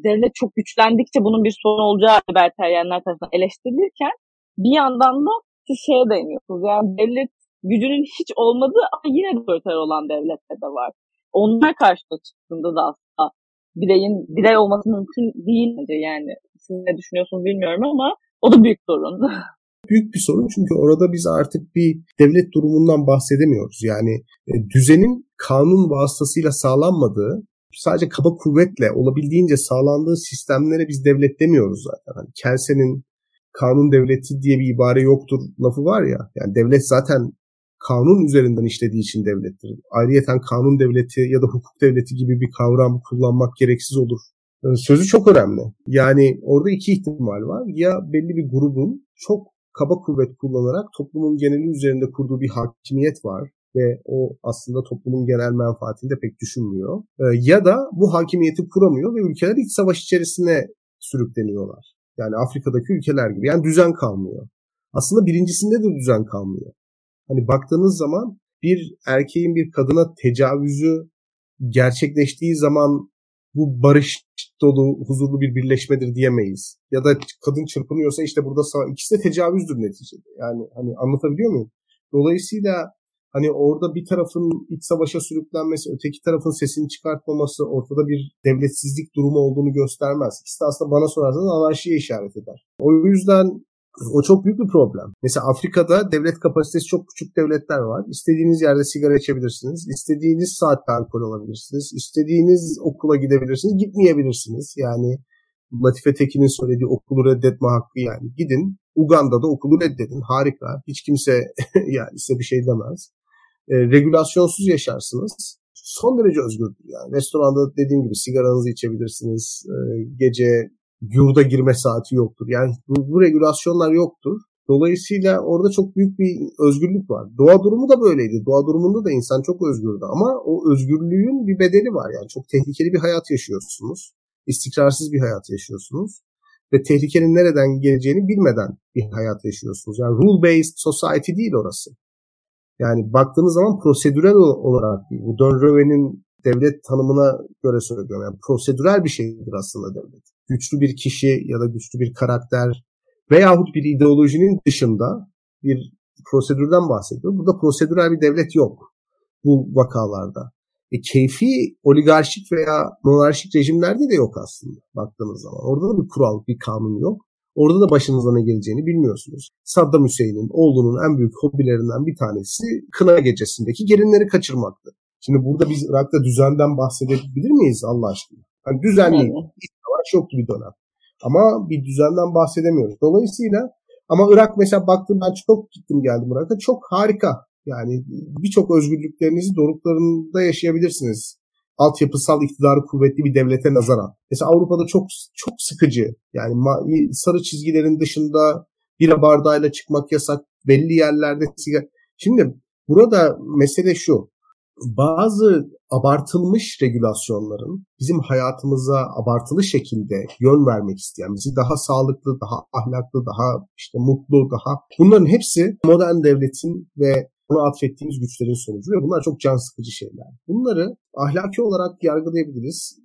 devlet çok güçlendikçe bunun bir sorun olacağı libertaryenler tarafından eleştirilirken bir yandan da siz şeye değiniyorsunuz. Yani devlet gücünün hiç olmadığı ama yine otoriter olan devletler de var. Onlar karşıda çıktığında da aslında bireyin birey olması mümkün değil yani. Siz ne düşünüyorsunuz bilmiyorum ama o da büyük sorun. büyük bir sorun çünkü orada biz artık bir devlet durumundan bahsedemiyoruz. Yani e, düzenin kanun vasıtasıyla sağlanmadığı, sadece kaba kuvvetle olabildiğince sağlandığı sistemlere biz devlet demiyoruz zaten. Hani Kelsen'in kanun devleti diye bir ibare yoktur lafı var ya. Yani devlet zaten kanun üzerinden işlediği için devlettir. Ayrıyeten kanun devleti ya da hukuk devleti gibi bir kavram kullanmak gereksiz olur. Sözü çok önemli. Yani orada iki ihtimal var. Ya belli bir grubun çok kaba kuvvet kullanarak toplumun geneli üzerinde kurduğu bir hakimiyet var ve o aslında toplumun genel menfaatini de pek düşünmüyor. Ee, ya da bu hakimiyeti kuramıyor ve ülkeler iç savaş içerisine sürükleniyorlar. Yani Afrika'daki ülkeler gibi. Yani düzen kalmıyor. Aslında birincisinde de düzen kalmıyor. Hani baktığınız zaman bir erkeğin bir kadına tecavüzü gerçekleştiği zaman bu barış dolu, huzurlu bir birleşmedir diyemeyiz. Ya da kadın çırpınıyorsa işte burada ikisi de tecavüzdür neticede. Yani hani anlatabiliyor muyum? Dolayısıyla hani orada bir tarafın iç savaşa sürüklenmesi, öteki tarafın sesini çıkartmaması ortada bir devletsizlik durumu olduğunu göstermez. İkisi de aslında bana sorarsanız anarşiye işaret eder. O yüzden o çok büyük bir problem. Mesela Afrika'da devlet kapasitesi çok küçük devletler var. İstediğiniz yerde sigara içebilirsiniz. İstediğiniz saatte alkol alabilirsiniz. İstediğiniz okula gidebilirsiniz. Gitmeyebilirsiniz. Yani Latife Tekin'in söylediği okulu reddetme hakkı yani. Gidin Uganda'da okulu reddedin. Harika. Hiç kimse yani size bir şey demez. E, regülasyonsuz yaşarsınız. Son derece özgürdür yani. Restoranda dediğim gibi sigaranızı içebilirsiniz. E, gece yurda girme saati yoktur. Yani bu, bu regülasyonlar yoktur. Dolayısıyla orada çok büyük bir özgürlük var. Doğa durumu da böyleydi. Doğa durumunda da insan çok özgürdü ama o özgürlüğün bir bedeli var. Yani çok tehlikeli bir hayat yaşıyorsunuz. İstikrarsız bir hayat yaşıyorsunuz. Ve tehlikenin nereden geleceğini bilmeden bir hayat yaşıyorsunuz. Yani rule-based society değil orası. Yani baktığınız zaman prosedürel olarak. Bu Don Röve'nin devlet tanımına göre söylüyorum. Yani prosedürel bir şeydir aslında devlet güçlü bir kişi ya da güçlü bir karakter veyahut bir ideolojinin dışında bir prosedürden bahsediyor. Burada prosedürel bir devlet yok bu vakalarda. E, keyfi oligarşik veya monarşik rejimlerde de yok aslında baktığınız zaman. Orada da bir kural, bir kanun yok. Orada da başınıza ne geleceğini bilmiyorsunuz. Saddam Hüseyin'in oğlunun en büyük hobilerinden bir tanesi kına gecesindeki gelinleri kaçırmaktı. Şimdi burada biz Irak'ta düzenden bahsedebilir miyiz Allah aşkına? Yani düzenli, ihtiyaç yoktu bir dönem. Ama bir düzenden bahsedemiyoruz. Dolayısıyla ama Irak mesela baktım ben çok gittim geldim Irak'a. Çok harika. Yani birçok özgürlüklerinizi doruklarında yaşayabilirsiniz. Altyapısal iktidarı kuvvetli bir devlete nazaran. Mesela Avrupa'da çok çok sıkıcı. Yani sarı çizgilerin dışında bira bardağıyla çıkmak yasak. Belli yerlerde sigara. Şimdi burada mesele şu bazı abartılmış regülasyonların bizim hayatımıza abartılı şekilde yön vermek isteyen, bizi daha sağlıklı, daha ahlaklı, daha işte mutlu, daha bunların hepsi modern devletin ve ona atfettiğimiz güçlerin sonucu ve bunlar çok can sıkıcı şeyler. Bunları ahlaki olarak yargılayabiliriz.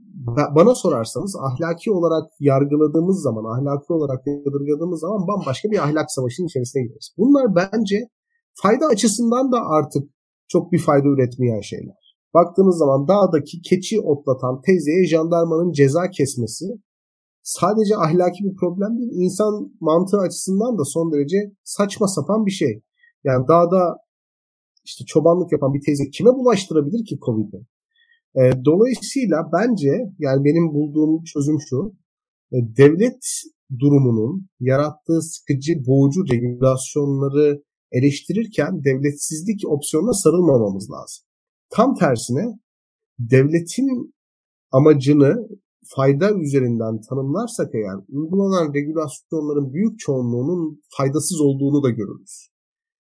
Bana sorarsanız ahlaki olarak yargıladığımız zaman, ahlaki olarak yadırgadığımız zaman bambaşka bir ahlak savaşının içerisine gireriz. Bunlar bence fayda açısından da artık çok bir fayda üretmeyen şeyler. Baktığınız zaman dağdaki keçi otlatan teyzeye jandarmanın ceza kesmesi sadece ahlaki bir problem değil, insan mantığı açısından da son derece saçma sapan bir şey. Yani dağda işte çobanlık yapan bir teyze kime bulaştırabilir ki Covid'i? E, dolayısıyla bence yani benim bulduğum çözüm şu. E, devlet durumunun yarattığı sıkıcı, boğucu regülasyonları eleştirirken devletsizlik opsiyonuna sarılmamamız lazım. Tam tersine devletin amacını fayda üzerinden tanımlarsak eğer uygulanan regülasyonların büyük çoğunluğunun faydasız olduğunu da görürüz.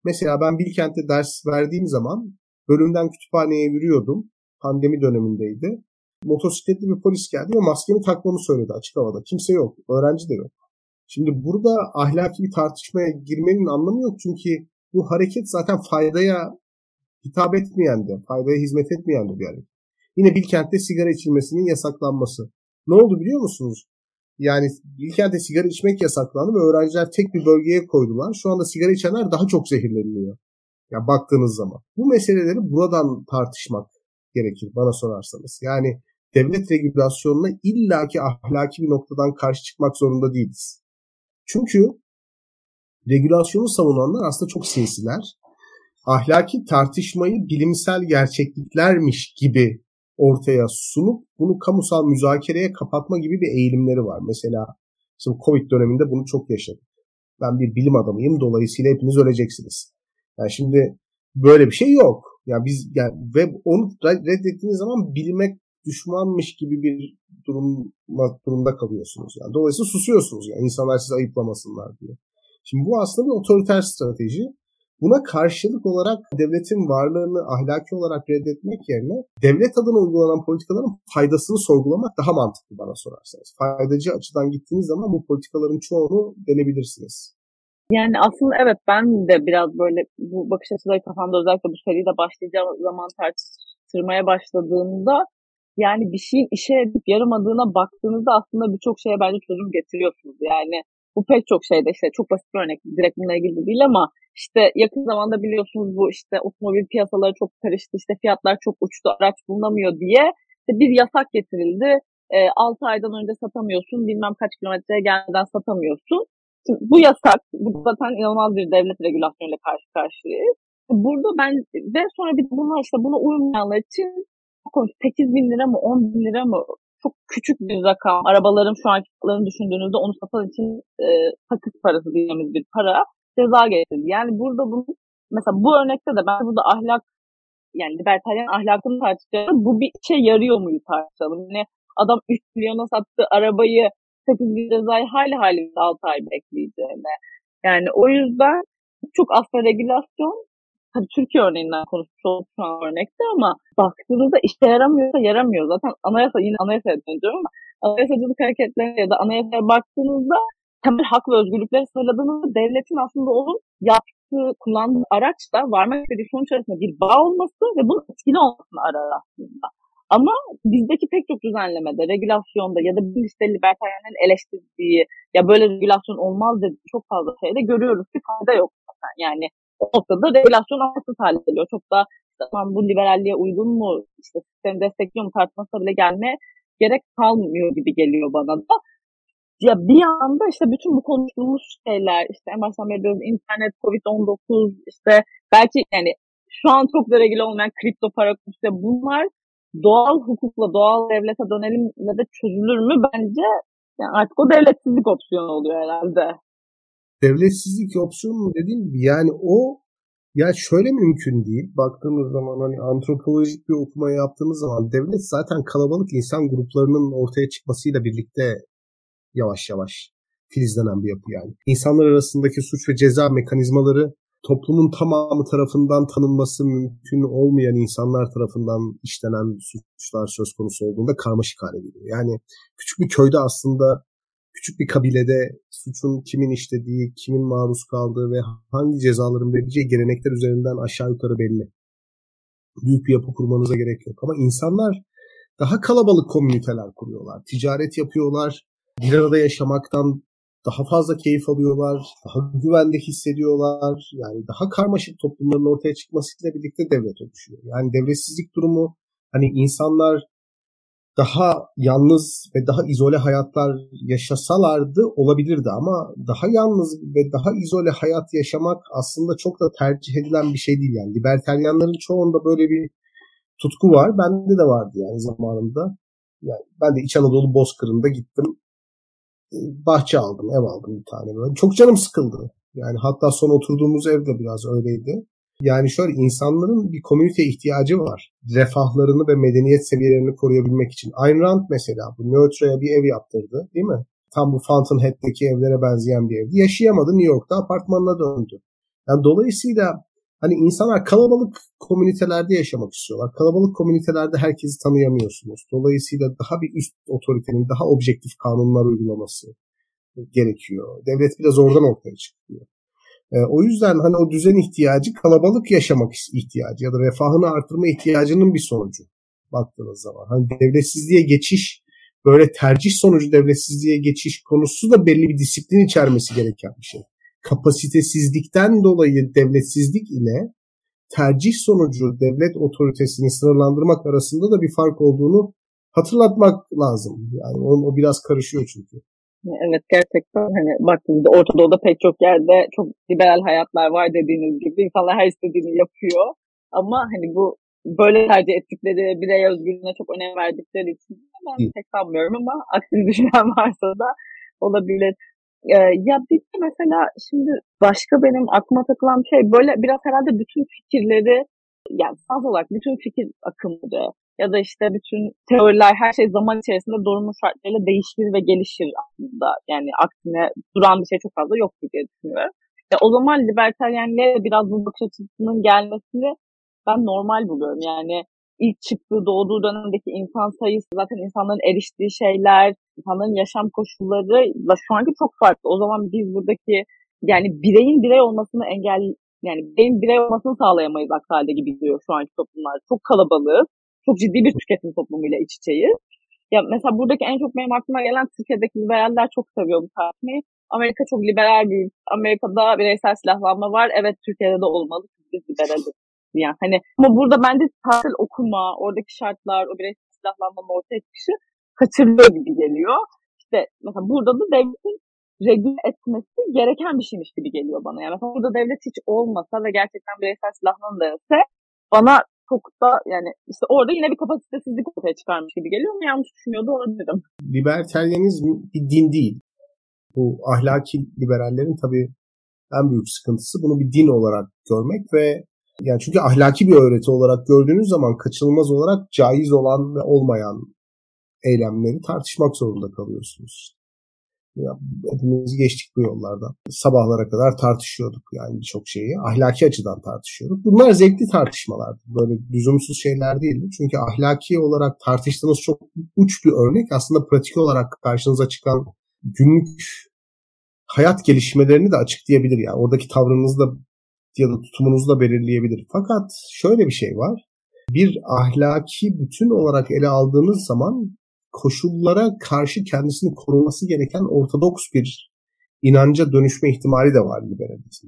Mesela ben Bilkent'te ders verdiğim zaman bölümden kütüphaneye yürüyordum. Pandemi dönemindeydi. Motosikletli bir polis geldi ve maskemi takmamı söyledi açık havada. Kimse yok. Öğrenci de yok. Şimdi burada ahlaki bir tartışmaya girmenin anlamı yok çünkü bu hareket zaten faydaya hitap etmeyen de, faydaya hizmet etmeyen de bir hareket. Yine Bilkent'te sigara içilmesinin yasaklanması. Ne oldu biliyor musunuz? Yani Bilkent'te sigara içmek yasaklandı ve öğrenciler tek bir bölgeye koydular. Şu anda sigara içenler daha çok zehirleniyor. Ya baktığınız zaman. Bu meseleleri buradan tartışmak gerekir bana sorarsanız. Yani devlet regülasyonuna illaki ahlaki bir noktadan karşı çıkmak zorunda değiliz. Çünkü regülasyonu savunanlar aslında çok sinsiler. Ahlaki tartışmayı bilimsel gerçekliklermiş gibi ortaya sunup bunu kamusal müzakereye kapatma gibi bir eğilimleri var. Mesela şimdi Covid döneminde bunu çok yaşadık. Ben bir bilim adamıyım dolayısıyla hepiniz öleceksiniz. Yani şimdi böyle bir şey yok. Ya yani biz yani ve onu reddettiğiniz zaman bilmek düşmanmış gibi bir durum durumda kalıyorsunuz. Yani dolayısıyla susuyorsunuz yani insanlar sizi ayıplamasınlar diye. Şimdi bu aslında bir otoriter strateji. Buna karşılık olarak devletin varlığını ahlaki olarak reddetmek yerine devlet adına uygulanan politikaların faydasını sorgulamak daha mantıklı bana sorarsanız. Faydacı açıdan gittiğiniz zaman bu politikaların çoğunu delebilirsiniz. Yani aslında evet ben de biraz böyle bu bakış açıları kafamda özellikle bu seride başlayacağı zaman tartıştırmaya başladığımda yani bir şeyin işe edip yaramadığına baktığınızda aslında birçok şeye bence çözüm getiriyorsunuz. Yani bu pek çok şeyde işte çok basit bir örnek direkt bununla ilgili değil ama işte yakın zamanda biliyorsunuz bu işte otomobil piyasaları çok karıştı işte fiyatlar çok uçtu araç bulunamıyor diye işte bir yasak getirildi. E, 6 aydan önce satamıyorsun bilmem kaç kilometreye gelmeden satamıyorsun. Şimdi bu yasak bu zaten inanılmaz bir devlet regülasyonuyla karşı karşıyayız. Burada ben ve sonra bir buna işte buna uymayanlar için 8 bin lira mı 10 bin lira mı çok küçük bir rakam. Arabaların şu anki fiyatlarını düşündüğünüzde onu satan için e, sakız parası diyeceğimiz bir para ceza getirildi. Yani burada bunu mesela bu örnekte de ben burada ahlak yani libertaryen ahlakını tartışacağım. Bu bir işe yarıyor muyu tartışalım. Yani adam 3 milyona sattığı arabayı 8 bin cezayı hali hali 6 ay bekleyeceğine. Yani o yüzden çok aslında regülasyon tabii Türkiye örneğinden konuşmuş olduk şu an örnekte ama baktığınızda işe yaramıyorsa yaramıyor. Zaten anayasa yine anayasaya dönüyorum ama anayasacılık hareketlerine ya da anayasaya baktığınızda temel hak ve özgürlükleri sağladığınızda devletin aslında onun yaptığı, kullandığı araç da varmak istediği sonuç arasında bir bağ olması ve bunun etkili olmasını arar aslında. Ama bizdeki pek çok düzenlemede, regülasyonda ya da bir işte libertaryenlerin eleştirdiği ya böyle regülasyon olmaz dediği çok fazla şeyde görüyoruz ki fayda yok zaten. Yani o noktada regülasyon artık hale geliyor. Çok da zaman bu liberalliğe uygun mu, işte sistemi destekliyor mu tartışmasına bile gelme gerek kalmıyor gibi geliyor bana da. Ya bir anda işte bütün bu konuştuğumuz şeyler, işte en baştan beri internet, Covid-19, işte belki yani şu an çok da regüle olmayan kripto para işte bunlar doğal hukukla, doğal devlete dönelimle de çözülür mü? Bence yani artık o devletsizlik opsiyonu oluyor herhalde devletsizlik opsiyonu dediğim gibi yani o ya şöyle mümkün değil. Baktığımız zaman hani antropolojik bir okuma yaptığımız zaman devlet zaten kalabalık insan gruplarının ortaya çıkmasıyla birlikte yavaş yavaş filizlenen bir yapı yani. İnsanlar arasındaki suç ve ceza mekanizmaları toplumun tamamı tarafından tanınması mümkün olmayan insanlar tarafından işlenen suçlar söz konusu olduğunda karmaşık hale geliyor. Yani küçük bir köyde aslında küçük bir kabilede suçun kimin işlediği, kimin maruz kaldığı ve hangi cezaların verileceği gelenekler üzerinden aşağı yukarı belli. Büyük bir yapı kurmanıza gerek yok. Ama insanlar daha kalabalık komüniteler kuruyorlar. Ticaret yapıyorlar. Bir arada yaşamaktan daha fazla keyif alıyorlar. Daha güvende hissediyorlar. Yani daha karmaşık toplumların ortaya çıkmasıyla birlikte devlet oluşuyor. Yani devletsizlik durumu hani insanlar daha yalnız ve daha izole hayatlar yaşasalardı olabilirdi ama daha yalnız ve daha izole hayat yaşamak aslında çok da tercih edilen bir şey değil yani. Liberteryanların çoğunda böyle bir tutku var. Bende de vardı yani zamanında. Yani ben de İç Anadolu Bozkırı'nda gittim. Ee, bahçe aldım, ev aldım bir tane böyle. Çok canım sıkıldı. Yani hatta son oturduğumuz ev de biraz öyleydi. Yani şöyle insanların bir komünite ihtiyacı var. Refahlarını ve medeniyet seviyelerini koruyabilmek için. Ayn Rand mesela bu Neutra'ya bir ev yaptırdı değil mi? Tam bu Fountainhead'deki evlere benzeyen bir evdi. Yaşayamadı New York'ta apartmanına döndü. Yani dolayısıyla hani insanlar kalabalık komünitelerde yaşamak istiyorlar. Kalabalık komünitelerde herkesi tanıyamıyorsunuz. Dolayısıyla daha bir üst otoritenin daha objektif kanunlar uygulaması gerekiyor. Devlet biraz oradan ortaya çıkıyor. E, o yüzden hani o düzen ihtiyacı kalabalık yaşamak ihtiyacı ya da refahını artırma ihtiyacının bir sonucu baktığınız zaman. Hani devletsizliğe geçiş böyle tercih sonucu devletsizliğe geçiş konusu da belli bir disiplin içermesi gereken bir şey. Kapasitesizlikten dolayı devletsizlik ile tercih sonucu devlet otoritesini sınırlandırmak arasında da bir fark olduğunu hatırlatmak lazım. Yani o, o biraz karışıyor çünkü. Evet gerçekten hani baktığımızda Orta Doğu'da pek çok yerde çok liberal hayatlar var dediğiniz gibi insanlar her istediğini yapıyor. Ama hani bu böyle tercih ettikleri birey özgürlüğüne çok önem verdikleri için ben pek sanmıyorum ama aksini düşünen varsa da olabilir. Ee, ya bir de mesela şimdi başka benim aklıma takılan şey böyle biraz herhalde bütün fikirleri yani sans olarak bütün fikir akımları ya da işte bütün teoriler her şey zaman içerisinde durumun şartlarıyla değişir ve gelişir aslında. Yani aksine duran bir şey çok fazla yok diye düşünüyorum. Ya o zaman libertaryenliğe biraz bu bakış açısının gelmesini ben normal buluyorum. Yani ilk çıktığı doğduğu dönemdeki insan sayısı zaten insanların eriştiği şeyler, insanların yaşam koşulları şu anki çok farklı. O zaman biz buradaki yani bireyin birey olmasını engel yani bireyin birey olmasını sağlayamayız aksi halde gibi diyor şu anki toplumlar. Çok kalabalığız. Çok ciddi bir tüketim toplumuyla iç içeyiz. Ya mesela buradaki en çok benim aklıma gelen Türkiye'deki liberaller çok seviyor bu tartışmayı. Amerika çok liberal bir Amerika'da bireysel silahlanma var. Evet Türkiye'de de olmalı. Biz liberaliz yani. Hani ama burada bence tatil okuma, oradaki şartlar, o bireysel silahlanmanın ortaya çıkışı kaçırılıyor gibi geliyor. İşte mesela burada da devletin regüle etmesi gereken bir şeymiş gibi geliyor bana. Yani mesela burada devlet hiç olmasa ve gerçekten bireysel silahlanma ise bana çok da yani işte orada yine bir kapasitesizlik ortaya çıkarmış gibi geliyor mu? Yanlış düşünüyor da olabilirim. Liberteryanizm bir din değil. Bu ahlaki liberallerin tabii en büyük sıkıntısı bunu bir din olarak görmek ve yani çünkü ahlaki bir öğreti olarak gördüğünüz zaman kaçınılmaz olarak caiz olan ve olmayan eylemleri tartışmak zorunda kalıyorsunuz. Ya, hepimiz geçtik bu yollardan. Sabahlara kadar tartışıyorduk yani birçok şeyi. Ahlaki açıdan tartışıyorduk. Bunlar zevkli tartışmalardı. Böyle lüzumsuz şeyler değildi. Çünkü ahlaki olarak tartıştığınız çok uç bir örnek aslında pratik olarak karşınıza çıkan günlük hayat gelişmelerini de açıklayabilir. Yani oradaki tavrınızı da ya da tutumunuzu da belirleyebilir. Fakat şöyle bir şey var. Bir ahlaki bütün olarak ele aldığınız zaman koşullara karşı kendisini koruması gereken ortodoks bir inanca dönüşme ihtimali de var liberalizm.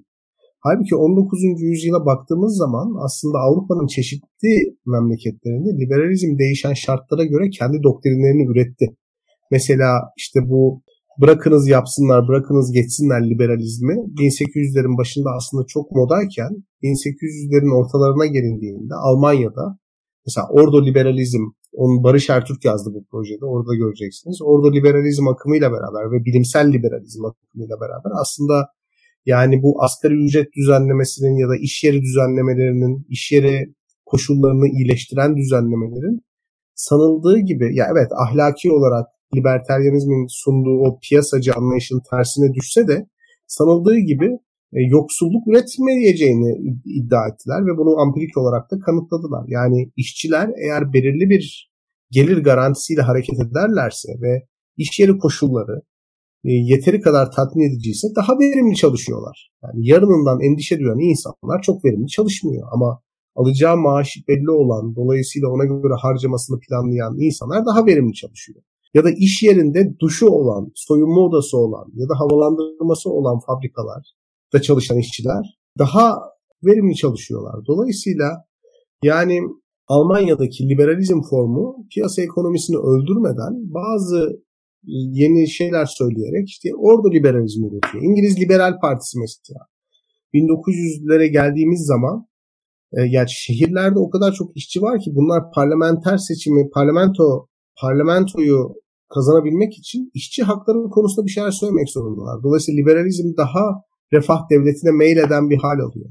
Halbuki 19. yüzyıla baktığımız zaman aslında Avrupa'nın çeşitli memleketlerinde liberalizm değişen şartlara göre kendi doktrinlerini üretti. Mesela işte bu bırakınız yapsınlar, bırakınız geçsinler liberalizmi 1800'lerin başında aslında çok modayken 1800'lerin ortalarına gelindiğinde Almanya'da mesela ordo liberalizm, onun Barış Ertürk yazdı bu projede, orada göreceksiniz. Ordo liberalizm akımıyla beraber ve bilimsel liberalizm akımıyla beraber aslında yani bu asgari ücret düzenlemesinin ya da iş yeri düzenlemelerinin, iş yeri koşullarını iyileştiren düzenlemelerin sanıldığı gibi ya evet ahlaki olarak liberteryanizmin sunduğu o piyasacı anlayışın tersine düşse de sanıldığı gibi yoksulluk üretmeyeceğini iddia ettiler ve bunu ampirik olarak da kanıtladılar. Yani işçiler eğer belirli bir gelir garantisiyle hareket ederlerse ve iş yeri koşulları e, yeteri kadar tatmin ediciyse daha verimli çalışıyorlar. Yani yarınından endişe duyan insanlar çok verimli çalışmıyor ama alacağı maaş belli olan dolayısıyla ona göre harcamasını planlayan insanlar daha verimli çalışıyor ya da iş yerinde duşu olan, soyunma odası olan ya da havalandırması olan fabrikalar da çalışan işçiler daha verimli çalışıyorlar. Dolayısıyla yani Almanya'daki liberalizm formu piyasa ekonomisini öldürmeden bazı yeni şeyler söyleyerek işte orada liberalizm üretiyor. İngiliz Liberal Partisi mesela 1900'lere geldiğimiz zaman e, yani şehirlerde o kadar çok işçi var ki bunlar parlamenter seçimi, parlamento parlamentoyu kazanabilmek için işçi hakları konusunda bir şeyler söylemek zorundalar. Dolayısıyla liberalizm daha refah devletine meyleden bir hal alıyor.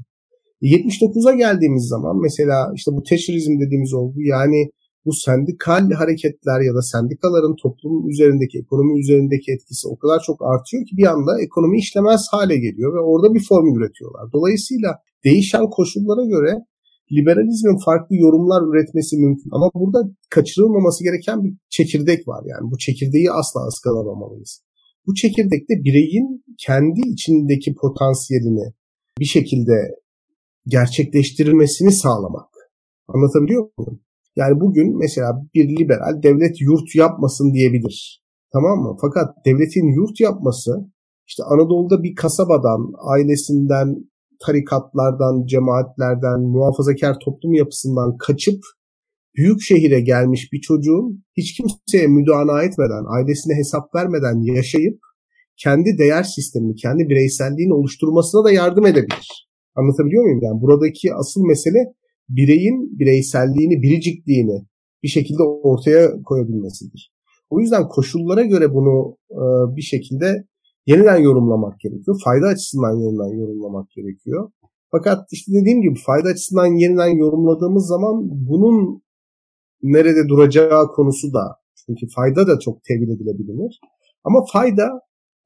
79'a geldiğimiz zaman mesela işte bu Thatcherizm dediğimiz olgu yani bu sendikal hareketler ya da sendikaların toplum üzerindeki, ekonomi üzerindeki etkisi o kadar çok artıyor ki bir anda ekonomi işlemez hale geliyor ve orada bir formül üretiyorlar. Dolayısıyla değişen koşullara göre liberalizmin farklı yorumlar üretmesi mümkün. Ama burada kaçırılmaması gereken bir çekirdek var. Yani bu çekirdeği asla ıskalamamalıyız. Bu çekirdekte bireyin kendi içindeki potansiyelini bir şekilde gerçekleştirilmesini sağlamak. Anlatabiliyor muyum? Yani bugün mesela bir liberal devlet yurt yapmasın diyebilir. Tamam mı? Fakat devletin yurt yapması işte Anadolu'da bir kasabadan, ailesinden, tarikatlardan, cemaatlerden, muhafazakar toplum yapısından kaçıp büyük şehire gelmiş bir çocuğun hiç kimseye müdana etmeden, ailesine hesap vermeden yaşayıp kendi değer sistemini, kendi bireyselliğini oluşturmasına da yardım edebilir. Anlatabiliyor muyum? Yani buradaki asıl mesele bireyin bireyselliğini, biricikliğini bir şekilde ortaya koyabilmesidir. O yüzden koşullara göre bunu bir şekilde yeniden yorumlamak gerekiyor. Fayda açısından yeniden yorumlamak gerekiyor. Fakat işte dediğim gibi fayda açısından yeniden yorumladığımız zaman bunun nerede duracağı konusu da çünkü fayda da çok tevil edilebilir. Ama fayda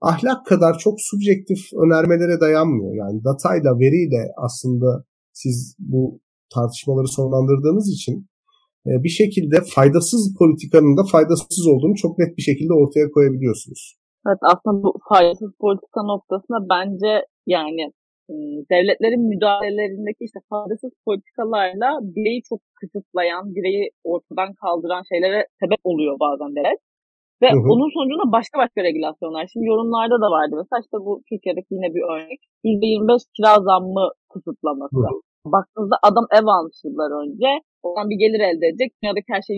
ahlak kadar çok subjektif önermelere dayanmıyor. Yani datayla, veriyle aslında siz bu tartışmaları sonlandırdığınız için e, bir şekilde faydasız politikanın da faydasız olduğunu çok net bir şekilde ortaya koyabiliyorsunuz. Evet aslında bu faydasız politika noktasında bence yani devletlerin müdahalelerindeki işte faydasız politikalarla bireyi çok kısıtlayan, bireyi ortadan kaldıran şeylere sebep oluyor bazen devlet. Ve hı hı. onun sonucunda başka başka regülasyonlar. Şimdi yorumlarda da vardı. Mesela işte bu Türkiye'deki yine bir örnek. %25 kira zammı kısıtlaması. Hı hı. Baktığınızda adam ev almış yıllar önce. Oradan bir gelir elde edecek. Dünyadaki her şey,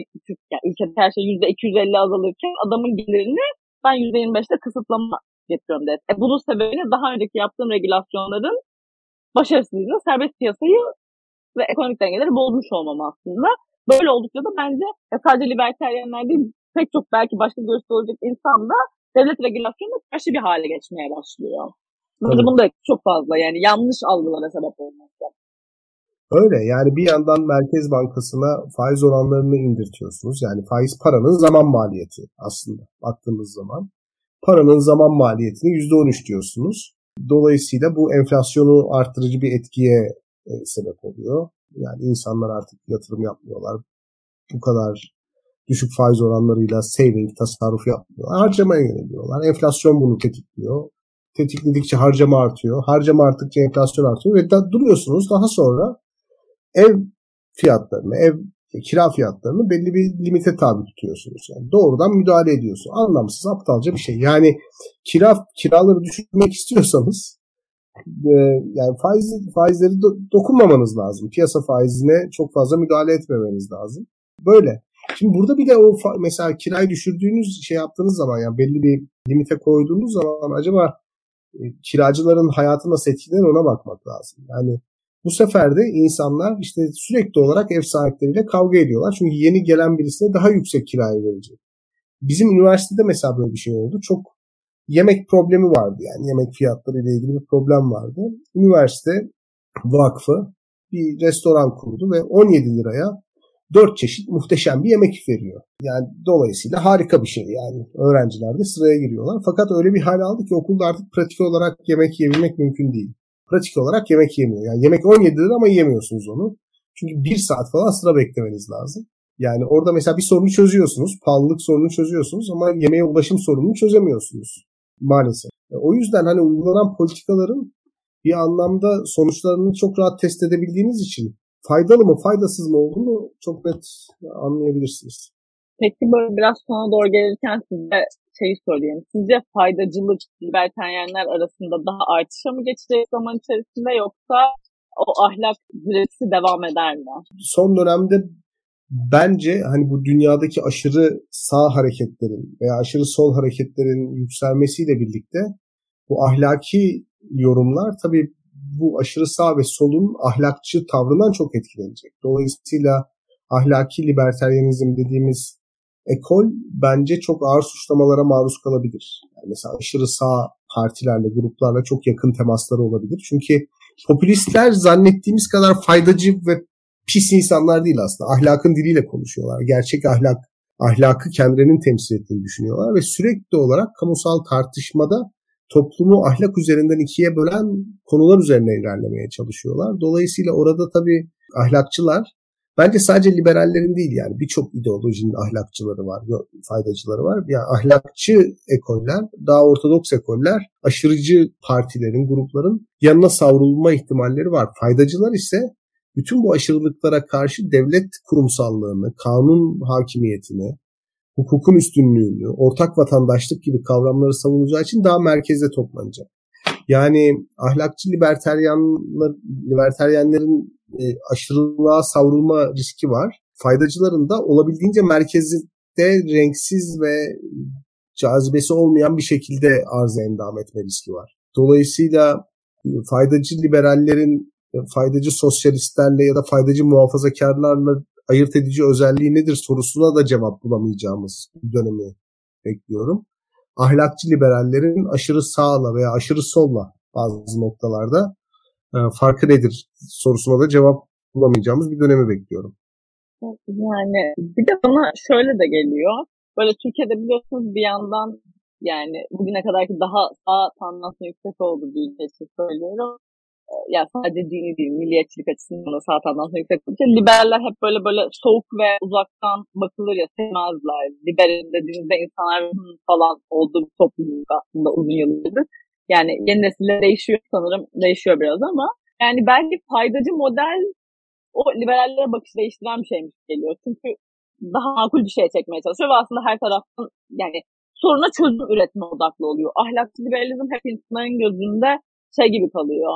yani ülkede her şey %250 azalırken adamın gelirini ben %25'te kısıtlama getiriyorum dedi. E, bunun sebebini daha önceki yaptığım regülasyonların başarısızlığıyla serbest piyasayı ve ekonomik dengeleri bozmuş olmam aslında. Böyle oldukça da bence ya sadece libertaryenler değil pek çok belki başka görüşte olacak insan da devlet regülasyonuna karşı bir hale geçmeye başlıyor. Bence evet. bunda çok fazla yani yanlış algılara sebep olmakta. Öyle yani bir yandan Merkez Bankası'na faiz oranlarını indirtiyorsunuz. Yani faiz paranın zaman maliyeti aslında baktığımız zaman paranın zaman maliyetini %13 diyorsunuz. Dolayısıyla bu enflasyonu arttırıcı bir etkiye e, sebep oluyor. Yani insanlar artık yatırım yapmıyorlar. Bu kadar düşük faiz oranlarıyla saving, tasarruf yapmıyor. Harcamaya yöneliyorlar. Enflasyon bunu tetikliyor. Tetikledikçe harcama artıyor. Harcama arttıkça enflasyon artıyor ve da, duruyorsunuz daha sonra ev fiyatlarını, ev kira fiyatlarını belli bir limite tabi tutuyorsunuz. Yani doğrudan müdahale ediyorsun. Anlamsız, aptalca bir şey. Yani kira kiraları düşürmek istiyorsanız e, yani faiz faizleri do, dokunmamanız lazım. Piyasa faizine çok fazla müdahale etmemeniz lazım. Böyle. Şimdi burada bir de o mesela kirayı düşürdüğünüz şey yaptığınız zaman yani belli bir limite koyduğunuz zaman acaba e, kiracıların hayatı nasıl etkilenir ona bakmak lazım. Yani bu sefer de insanlar işte sürekli olarak ev sahipleriyle kavga ediyorlar. Çünkü yeni gelen birisine daha yüksek kirayı verecek. Bizim üniversitede mesela böyle bir şey oldu. Çok yemek problemi vardı yani yemek fiyatları ile ilgili bir problem vardı. Üniversite vakfı bir restoran kurdu ve 17 liraya 4 çeşit muhteşem bir yemek veriyor. Yani dolayısıyla harika bir şey yani. Öğrenciler de sıraya giriyorlar. Fakat öyle bir hal aldı ki okulda artık pratik olarak yemek yiyebilmek mümkün değil pratik olarak yemek yemiyor. Yani yemek 17 lira ama yiyemiyorsunuz onu. Çünkü bir saat falan sıra beklemeniz lazım. Yani orada mesela bir sorunu çözüyorsunuz. Pahalılık sorununu çözüyorsunuz ama yemeğe ulaşım sorununu çözemiyorsunuz. Maalesef. O yüzden hani uygulanan politikaların bir anlamda sonuçlarını çok rahat test edebildiğiniz için faydalı mı faydasız mı olduğunu çok net anlayabilirsiniz. Peki böyle biraz sona doğru gelirken size şeyi sorayım. Sizce faydacılık libertaryenler arasında daha artışa mı geçecek zaman içerisinde yoksa o ahlak diretisi devam eder mi? Son dönemde bence hani bu dünyadaki aşırı sağ hareketlerin veya aşırı sol hareketlerin yükselmesiyle birlikte bu ahlaki yorumlar tabii bu aşırı sağ ve solun ahlakçı tavrından çok etkilenecek. Dolayısıyla ahlaki libertaryenizm dediğimiz ekol bence çok ağır suçlamalara maruz kalabilir. Yani mesela aşırı sağ partilerle, gruplarla çok yakın temasları olabilir. Çünkü popülistler zannettiğimiz kadar faydacı ve pis insanlar değil aslında. Ahlakın diliyle konuşuyorlar. Gerçek ahlak, ahlakı kendilerinin temsil ettiğini düşünüyorlar ve sürekli olarak kamusal tartışmada toplumu ahlak üzerinden ikiye bölen konular üzerine ilerlemeye çalışıyorlar. Dolayısıyla orada tabii ahlakçılar Bence sadece liberallerin değil yani birçok ideolojinin ahlakçıları var, faydacıları var. Yani ahlakçı ekoller, daha ortodoks ekoller, aşırıcı partilerin, grupların yanına savrulma ihtimalleri var. Faydacılar ise bütün bu aşırılıklara karşı devlet kurumsallığını, kanun hakimiyetini, hukukun üstünlüğünü, ortak vatandaşlık gibi kavramları savunacağı için daha merkezde toplanacak. Yani ahlakçı liberteryanlar, liberteryenlerin e, aşırılığa savrulma riski var. Faydacıların da olabildiğince merkezde renksiz ve cazibesi olmayan bir şekilde arz endam etme riski var. Dolayısıyla e, faydacı liberallerin e, faydacı sosyalistlerle ya da faydacı muhafazakarlarla ayırt edici özelliği nedir sorusuna da cevap bulamayacağımız bir dönemi bekliyorum. ahlakçı liberallerin aşırı sağla veya aşırı solla bazı noktalarda farkı nedir sorusuna da cevap bulamayacağımız bir dönemi bekliyorum. Yani bir de bana şöyle de geliyor. Böyle Türkiye'de biliyorsunuz bir yandan yani bugüne kadar ki daha sağ tandansın yüksek olduğu bir ülke için söylüyorum. Ee, ya sadece dini değil, milliyetçilik açısından da sağ tandansın yüksek olduğu için liberaller hep böyle böyle soğuk ve uzaktan bakılır ya sevmezler. Liberal dediğinizde insanlar falan olduğu bir topluluk aslında uzun yıllardır. Yani yeni nesille değişiyor sanırım, değişiyor biraz ama yani belki faydacı model o liberallere bakış değiştiren bir şeymiş geliyor. Çünkü daha makul bir şey çekmeye çalışıyor ve aslında her taraftan yani soruna çözüm üretme odaklı oluyor. Ahlakçı liberalizm hep insanların gözünde şey gibi kalıyor.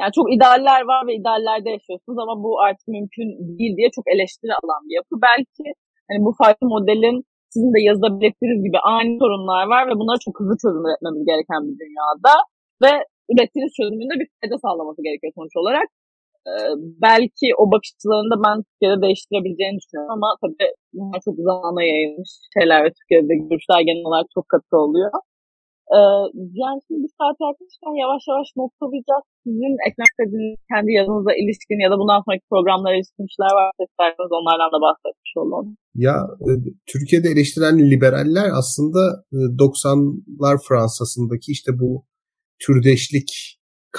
Yani çok idealler var ve ideallerde yaşıyorsunuz ama bu artık mümkün değil diye çok eleştiri alan bir yapı. Belki hani bu farklı modelin sizin de yazıda belirttiğiniz gibi ani sorunlar var ve bunlara çok hızlı çözüm üretmemiz gereken bir dünyada ve ürettiğiniz çözümün de bir fayda sağlaması gerekiyor sonuç olarak. Ee, belki o bakış açılarını da ben Türkiye'de değiştirebileceğini düşünüyorum ama tabii bunlar çok zamana yayılmış şeyler ve Türkiye'de görüşler genel olarak çok katı oluyor. Ee, yani şimdi bir saat yaklaşırken yavaş yavaş noktalayacağız. Sizin eklemek istediğiniz kendi yazınıza ilişkin ya da bundan sonraki programlara ilişkin şeyler varsa isterseniz onlardan da bahsetmiş olun. Ya e, Türkiye'de eleştiren liberaller aslında 90'lar e, Fransa'sındaki işte bu türdeşlik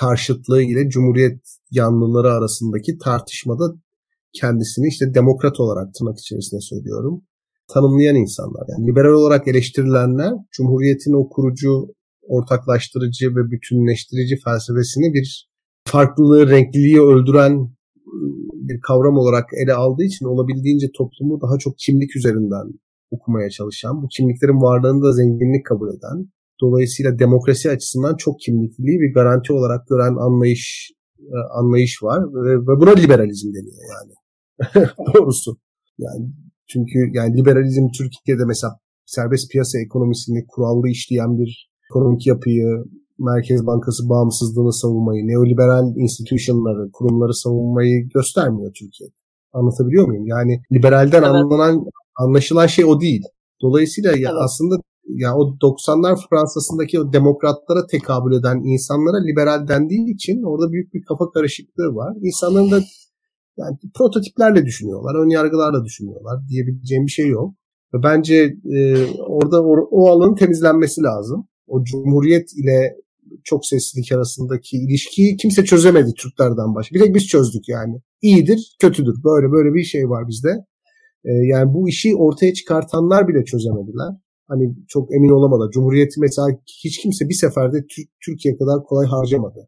karşıtlığı ile Cumhuriyet yanlıları arasındaki tartışmada kendisini işte demokrat olarak tırnak içerisinde söylüyorum tanımlayan insanlar. Yani liberal olarak eleştirilenler Cumhuriyet'in o kurucu, ortaklaştırıcı ve bütünleştirici felsefesini bir farklılığı, renkliliği öldüren ıı, bir kavram olarak ele aldığı için olabildiğince toplumu daha çok kimlik üzerinden okumaya çalışan, bu kimliklerin varlığını da zenginlik kabul eden, dolayısıyla demokrasi açısından çok kimlikliliği bir garanti olarak gören anlayış ıı, anlayış var ve, ve buna liberalizm deniyor yani. Doğrusu. Yani çünkü yani liberalizm Türkiye'de mesela serbest piyasa ekonomisini kurallı işleyen bir ekonomik yapıyı, Merkez Bankası bağımsızlığını savunmayı, neoliberal institutionları, kurumları savunmayı göstermiyor Türkiye. Anlatabiliyor muyum? Yani liberalden evet. anlanan anlaşılan şey o değil. Dolayısıyla evet. ya aslında ya o 90'lar Fransa'sındaki o demokratlara tekabül eden insanlara liberal dendiği için orada büyük bir kafa karışıklığı var. İnsanların da yani prototiplerle düşünüyorlar, ön yargılarla düşünüyorlar diyebileceğim bir şey yok. Ve bence e, orada o, o alanın temizlenmesi lazım. O Cumhuriyet ile çok seslilik arasındaki ilişkiyi kimse çözemedi Türklerden başka. Bir tek biz çözdük yani. İyidir, kötüdür. Böyle böyle bir şey var bizde. E, yani bu işi ortaya çıkartanlar bile çözemediler. Hani çok emin olamadı. Cumhuriyeti mesela hiç kimse bir seferde Türkiye kadar kolay harcamadı.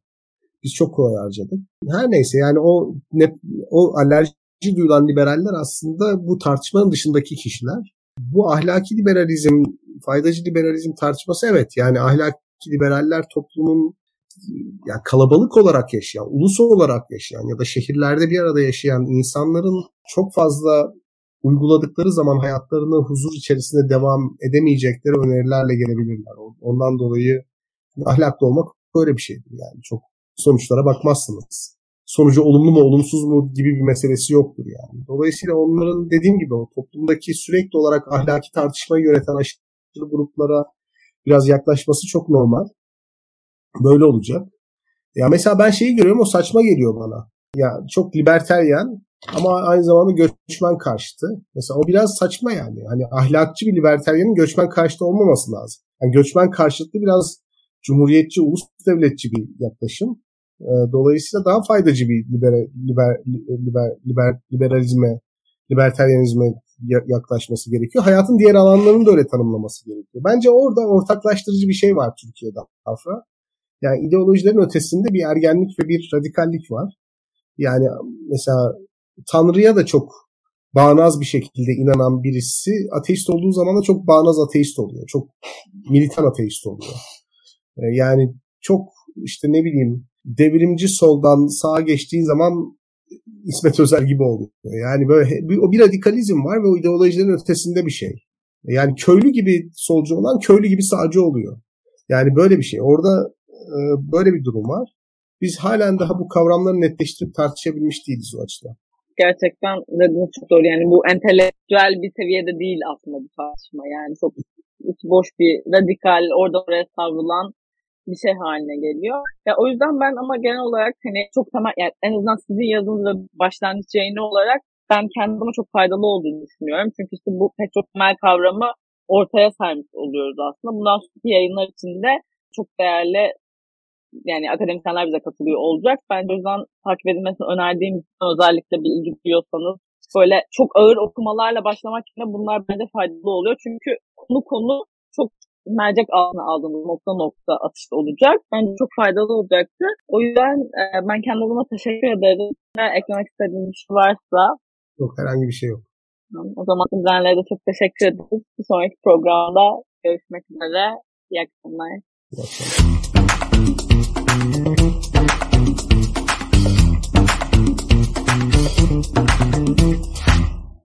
Biz çok kolay harcadık. Her neyse yani o ne, o alerji duyulan liberaller aslında bu tartışmanın dışındaki kişiler. Bu ahlaki liberalizm, faydacı liberalizm tartışması evet yani ahlaki liberaller toplumun yani kalabalık olarak yaşayan, ulus olarak yaşayan ya da şehirlerde bir arada yaşayan insanların çok fazla uyguladıkları zaman hayatlarını huzur içerisinde devam edemeyecekleri önerilerle gelebilirler. Ondan dolayı ahlaklı olmak böyle bir şeydir yani. Çok sonuçlara bakmazsınız. Sonucu olumlu mu olumsuz mu gibi bir meselesi yoktur yani. Dolayısıyla onların dediğim gibi o toplumdaki sürekli olarak ahlaki tartışmayı yöneten aşırı gruplara biraz yaklaşması çok normal. Böyle olacak. Ya mesela ben şeyi görüyorum o saçma geliyor bana. Ya çok liberteryen ama aynı zamanda göçmen karşıtı. Mesela o biraz saçma yani. Hani ahlakçı bir liberteryenin göçmen karşıtı olmaması lazım. Yani göçmen karşıtı biraz cumhuriyetçi, ulus devletçi bir yaklaşım. E, dolayısıyla daha faydacı bir liber, liber, liber, liber, liberalizme, libertaryenizme yaklaşması gerekiyor. Hayatın diğer alanlarını da öyle tanımlaması gerekiyor. Bence orada ortaklaştırıcı bir şey var Türkiye'de Afra. Yani ideolojilerin ötesinde bir ergenlik ve bir radikallik var. Yani mesela Tanrı'ya da çok bağnaz bir şekilde inanan birisi ateist olduğu zaman da çok bağnaz ateist oluyor. Çok militan ateist oluyor. E, yani çok işte ne bileyim devrimci soldan sağa geçtiğin zaman İsmet Özel gibi oluyor. Yani böyle bir, o bir radikalizm var ve o ideolojilerin ötesinde bir şey. Yani köylü gibi solcu olan köylü gibi sağcı oluyor. Yani böyle bir şey. Orada e, böyle bir durum var. Biz halen daha bu kavramları netleştirip tartışabilmiş değiliz o açıdan. gerçekten dediğiniz çok doğru. Yani bu entelektüel bir seviyede değil aslında bu tartışma. Yani çok hiç boş bir radikal orada oraya savrulan bir şey haline geliyor. Ya o yüzden ben ama genel olarak hani çok temel yani en azından sizin yazınız ve başlangıç yayını olarak ben kendime çok faydalı olduğunu düşünüyorum. Çünkü işte bu pek çok temel kavramı ortaya sermiş oluyoruz aslında. Bundan sonraki yayınlar içinde çok değerli yani akademisyenler bize katılıyor olacak. Ben o yüzden takip edilmesini önerdiğim özellikle bir ilgi duyuyorsanız böyle çok ağır okumalarla başlamak için bunlar bence faydalı oluyor. Çünkü konu konu çok mercek altına aldığımız nokta nokta atışta olacak. Bence çok faydalı olacaktı. O yüzden e, ben kendi adıma teşekkür ederim. Ne eklemek istediğim bir şey varsa. Yok herhangi bir şey yok. O zaman dinleyenlere de çok teşekkür ederiz. Bir sonraki programda görüşmek üzere. İyi akşamlar. İyi akşamlar.